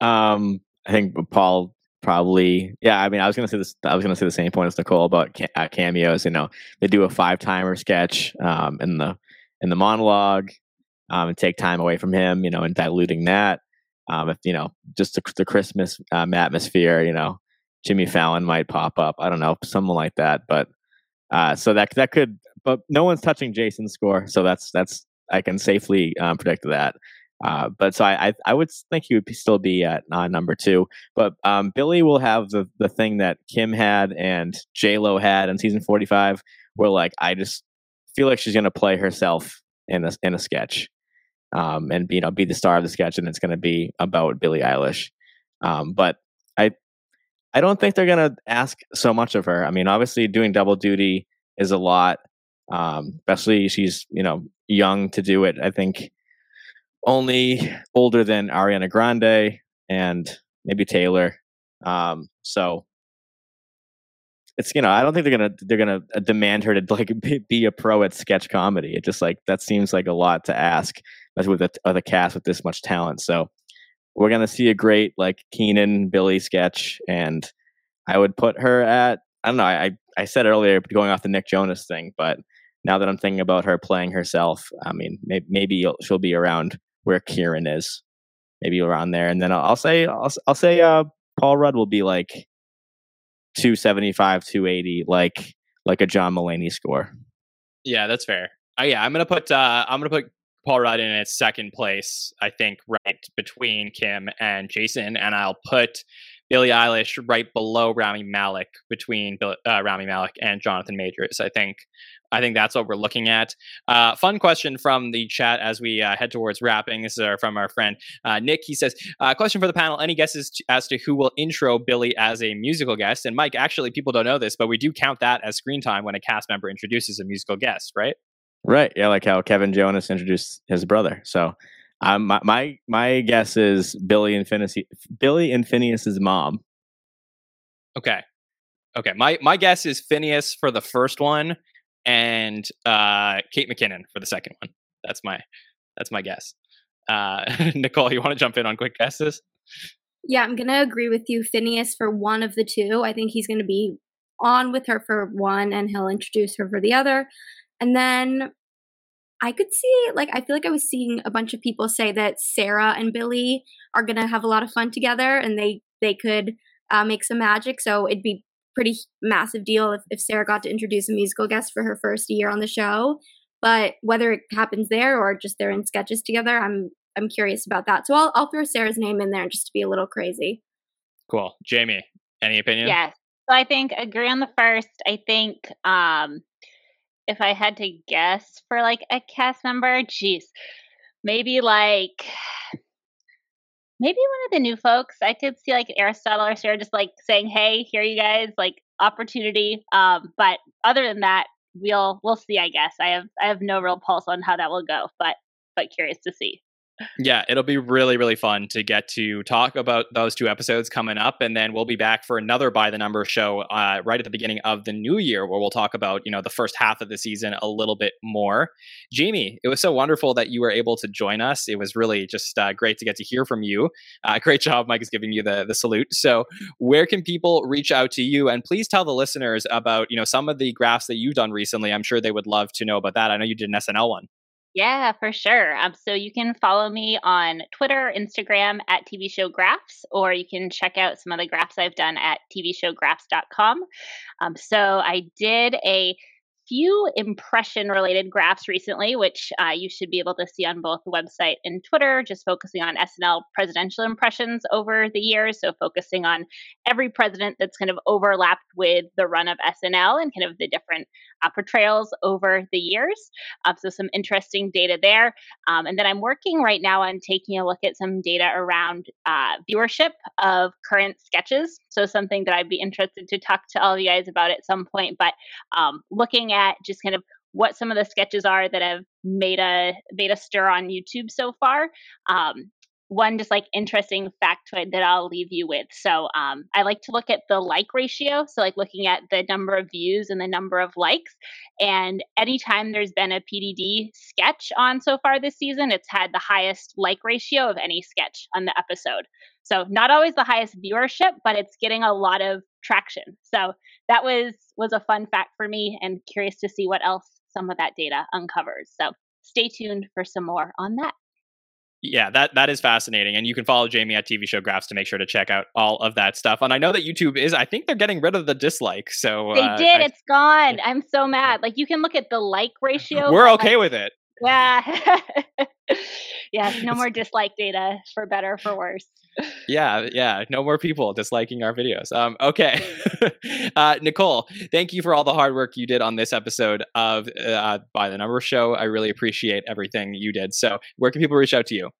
Um, I think Paul probably. Yeah, I mean, I was gonna say this. I was gonna say the same point as Nicole about ca- uh, cameos. You know, they do a five timer sketch um, in the in the monologue um, and take time away from him. You know, and diluting that. Um, if you know, just the, the Christmas um, atmosphere. You know, Jimmy Fallon might pop up. I don't know, something like that. But uh, so that that could. But no one's touching Jason's score, so that's that's I can safely um, predict that. Uh, but so I, I, I would think he would be, still be at uh, number two. But um, Billie will have the the thing that Kim had and J Lo had in season forty five, where like I just feel like she's gonna play herself in a in a sketch, um, and you know be the star of the sketch, and it's gonna be about Billie Eilish. Um, but I I don't think they're gonna ask so much of her. I mean, obviously doing double duty is a lot. Um, especially she's you know young to do it. I think only older than Ariana Grande and maybe Taylor. Um, so it's you know I don't think they're gonna they're gonna uh, demand her to (laughs) like be a pro at sketch comedy. It just like that seems like a lot to ask with a, with a cast with this much talent. So we're gonna see a great like Kenan Billie sketch, and I would put her at I don't know I I said earlier going off the Nick Jonas thing, but now that I'm thinking about her playing herself, I mean, maybe, maybe she'll be around where Kieran is, maybe around there. And then I'll, I'll say, I'll, I'll say, uh, Paul Rudd will be like 275, 280, like, like a John Mulaney score. Yeah, that's fair. Uh, yeah, I'm gonna put, uh, I'm gonna put Paul Rudd in its second place. I think right between Kim and Jason, and I'll put Billie Eilish right below Rami Malek between uh, Rami Malek and Jonathan Majors. I think I think that's what we're looking at. Uh, fun question from the chat as we uh, head towards wrapping. This is our, from our friend uh, Nick. He says, uh, "Question for the panel: Any guesses t- as to who will intro Billie as a musical guest?" And Mike, actually, people don't know this, but we do count that as screen time when a cast member introduces a musical guest, right? Right. Yeah, like how Kevin Jonas introduced his brother. So um, my, my my guess is Billie and Finneas, Billie and Finneas's mom. Okay, okay. My my guess is Finneas for the first one, and uh, Kate McKinnon for the second one. That's my that's my guess. Uh, (laughs) Nicole, you want to jump in on quick guesses? Yeah, I'm gonna agree with you. Finneas for one of the two. I think he's gonna be on with her for one, and he'll introduce her for the other. And then I could see, like, I feel like I was seeing a bunch of people say that Sarah and Billie are gonna have a lot of fun together, and they they could uh, make some magic. So it'd be pretty massive deal if, if Sarah got to introduce a musical guest for her first year on the show. But whether it happens there or just they're in sketches together, I'm I'm curious about that. So I'll I'll throw Sarah's name in there just to be a little crazy. Cool, Jamie. Any opinion? Yes. So I think agree on the first. I think um if I had to guess for like a cast member, geez, maybe like (sighs) maybe one of the new folks. I could see like Aristotle or Sarah just like saying, "Hey, here you guys, like opportunity." Um, but other than that, we'll we'll see. I guess I have I have no real pulse on how that will go, but but curious to see yeah, it'll be really, really fun to get to talk about those two episodes coming up. And then we'll be back for another By the Number show uh, right at the beginning of the new year where we'll talk about, you know, the first half of the season a little bit more. Jamie, it was so wonderful that you were able to join us. It was really just uh, great to get to hear from you. Uh, great job. Mike is giving you the, the salute. So where can people reach out to you? And please tell the listeners about, you know, some of the graphs that you've done recently. I'm sure they would love to know about that. I know you did an SNL one. Yeah, for sure. Um, so you can follow me on Twitter, Instagram at TV Show Graphs, or you can check out some of the graphs I've done at tvshowgraphs.com. Um, so I did a few impression related graphs recently, which uh, you should be able to see on both the website and Twitter, just focusing on SNL presidential impressions over the years. So, focusing on every president that's kind of overlapped with the run of SNL and kind of the different uh, portrayals over the years. Uh, so, some interesting data there. Um, and then I'm working right now on taking a look at some data around uh, viewership of current sketches. So, something that I'd be interested to talk to all of you guys about at some point. But um, looking at just kind of what some of the sketches are that have made a made a stir on YouTube so far. Um, one just like interesting factoid that I'll leave you with. So um, I like to look at the like ratio. So like looking at the number of views and the number of likes. And anytime there's been a PDD sketch on so far this season, it's had the highest like ratio of any sketch on the episode. So not always the highest viewership, but it's getting a lot of traction. So that was was a fun fact for me, and curious to see what else some of that data uncovers. So stay tuned for some more on that. Yeah, that that is fascinating, and you can follow Jamie at TV Show Graphs to make sure to check out all of that stuff. And I know that YouTube is, I think they're getting rid of the dislike. So they uh, did. I, it's gone. I'm so mad. Like you can look at the like ratio. (laughs) We're okay like, with it. Yeah. (laughs) yeah. No more dislike data for better for worse. Yeah, yeah. No more people disliking our videos. Um, okay. (laughs) uh, Nicole, thank you for all the hard work you did on this episode of uh, By the Number Show. I really appreciate everything you did. So, where can people reach out to you?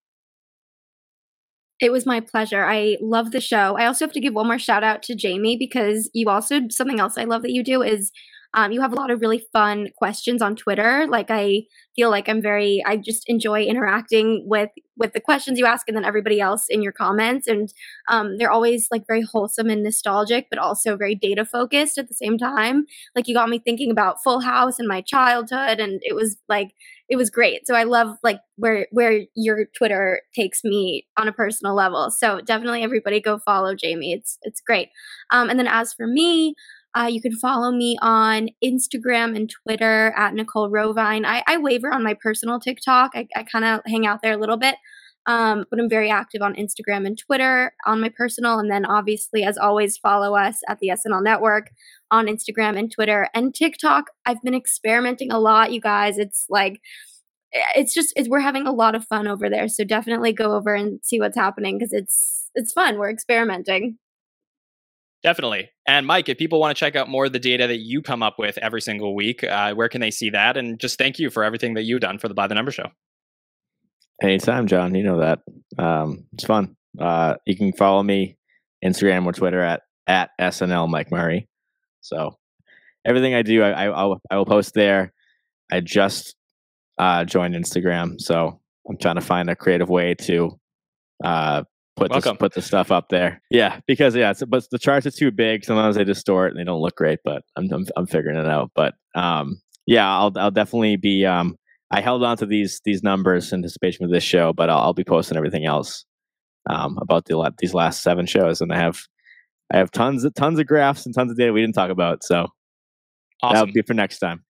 It was my pleasure. I love the show. I also have to give one more shout out to Jamie because you also something else I love that you do is um, you have a lot of really fun questions on Twitter. Like I feel like I'm very, I just enjoy interacting with with the questions you ask, and then everybody else in your comments. And um, they're always like very wholesome and nostalgic, but also very data focused at the same time. Like you got me thinking about Full House and my childhood, and it was like it was great. So I love like where where your Twitter takes me on a personal level. So definitely everybody go follow Jamie. It's it's great. Um, and then as for me. Uh, you can follow me on Instagram and Twitter at Nicole Rovine. I, I waver on my personal TikTok. I, I kind of hang out there a little bit, um, but I'm very active on Instagram and Twitter on my personal. And then, obviously, as always, follow us at the SNL Network on Instagram and Twitter and TikTok. I've been experimenting a lot, you guys. It's like, it's just it's, we're having a lot of fun over there. So definitely go over and see what's happening because it's it's fun. We're experimenting. Definitely. And Mike, if people want to check out more of the data that you come up with every single week, uh, where can they see that? And just thank you for everything that you've done for the By the Number Show. Anytime, Jon. You know that. Um, it's fun. Uh, you can follow me Instagram or Twitter at at SNL Mike Murray. So everything I do, I, I, I'll, post there. I just uh, joined Instagram, so I'm trying to find a creative way to uh, put the, put the stuff up there. Yeah, because yeah, but the charts are too big. Sometimes they distort and they don't look great. But I'm I'm, I'm figuring it out. But um, yeah, I'll I'll definitely be. Um, I held on to these these numbers in anticipation of this show, but I'll, I'll be posting everything else um, about the these last seven shows, and I have I have tons of tons of graphs and tons of data we didn't talk about. So awesome. that would be for next time.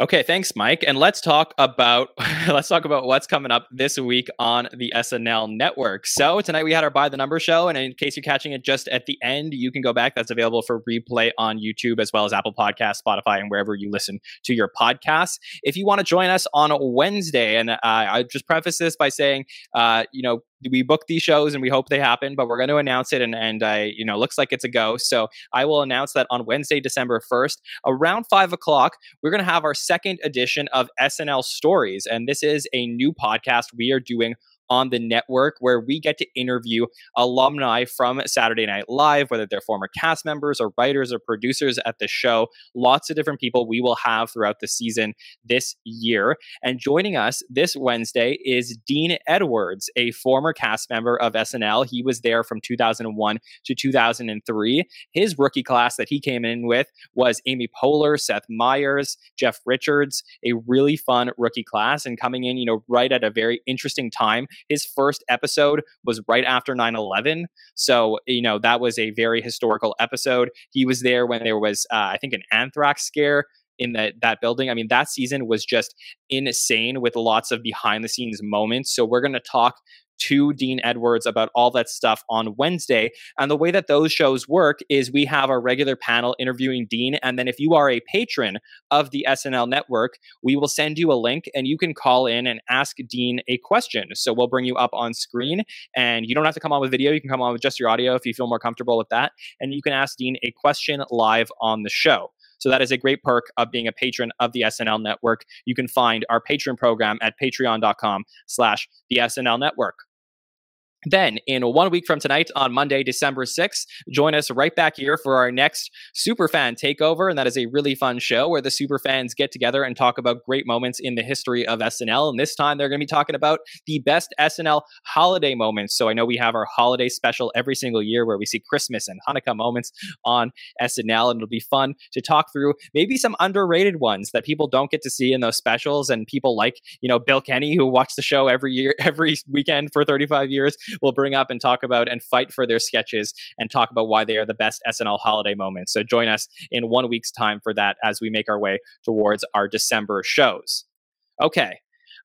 Okay, thanks, Mike. And let's talk about (laughs) let's talk about what's coming up this week on the SNL network. So tonight we had our By the Number show, and in case you're catching it just at the end, you can go back. That's available for replay on YouTube as well as Apple Podcasts, Spotify, and wherever you listen to your podcasts. If you want to join us on Wednesday, and uh, I just preface this by saying, uh, you know, we book these shows and we hope they happen, but we're going to announce it. And, and I, you know, looks like it's a go. So I will announce that on Wednesday, December 1st, around five o'clock, we're going to have our second edition of SNL Stories. And this is a new podcast we are doing on the network where we get to interview alumni from Saturday Night Live, whether they're former cast members or writers or producers at the show. Lots of different people we will have throughout the season this year. And joining us this Wednesday is Dean Edwards, a former cast member of SNL. He was there from 2001 to 2003. His rookie class that he came in with was Amy Poehler, Seth Meyers, Jeff Richards, a really fun rookie class and coming in, you know, right at a very interesting time his first episode was right after 9 11. So, you know, that was a very historical episode. He was there when there was, uh, I think, an anthrax scare in that that building. I mean, that season was just insane with lots of behind the scenes moments. So we're going to talk to Dean Edwards about all that stuff on Wednesday. And the way that those shows work is we have our regular panel interviewing Dean. And then if you are a patron of the SNL network, we will send you a link and you can call in and ask Dean a question. So we'll bring you up on screen and you don't have to come on with video. You can come on with just your audio if you feel more comfortable with that. And you can ask Dean a question live on the show. So that is a great perk of being a patron of the SNL network. You can find our patron program at patreon.com slash the SNL network. Then, in one week from tonight, on Monday, December 6th, join us right back here for our next Superfan Takeover. And that is a really fun show where the Superfans get together and talk about great moments in the history of SNL. And this time, they're going to be talking about the best SNL holiday moments. So I know we have our holiday special every single year where we see Christmas and Hanukkah moments on SNL. And it'll be fun to talk through maybe some underrated ones that people don't get to see in those specials. And people like, you know, Bill Kenny, who watched the show every year, (laughs) every weekend for 35 years will bring up and talk about and fight for their sketches and talk about why they are the best SNL holiday moments. So join us in one week's time for that as we make our way towards our December shows. Okay,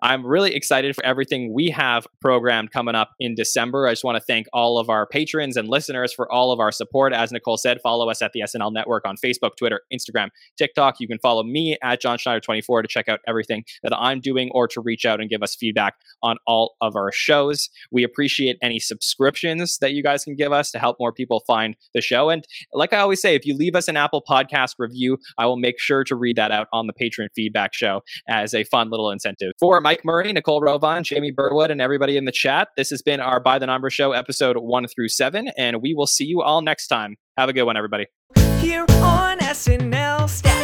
I'm really excited for everything we have programmed coming up in December. I just want to thank all of our patrons and listeners for all of our support. As Nicole said, follow us at the SNL Network on Facebook, Twitter, Instagram, TikTok. You can follow me at Jon Schneider24 to check out everything that I'm doing or to reach out and give us feedback on all of our shows. We appreciate any subscriptions that you guys can give us to help more people find the show. And like I always say, if you leave us an Apple Podcast review, I will make sure to read that out on the patron feedback show as a fun little incentive. For my Mike Murray, Nicole Rovine, Jamie Burwood, and everybody in the chat. This has been our By the Number Show, episode one through seven, and we will see you all next time. Have a good one, everybody. Here on SNL.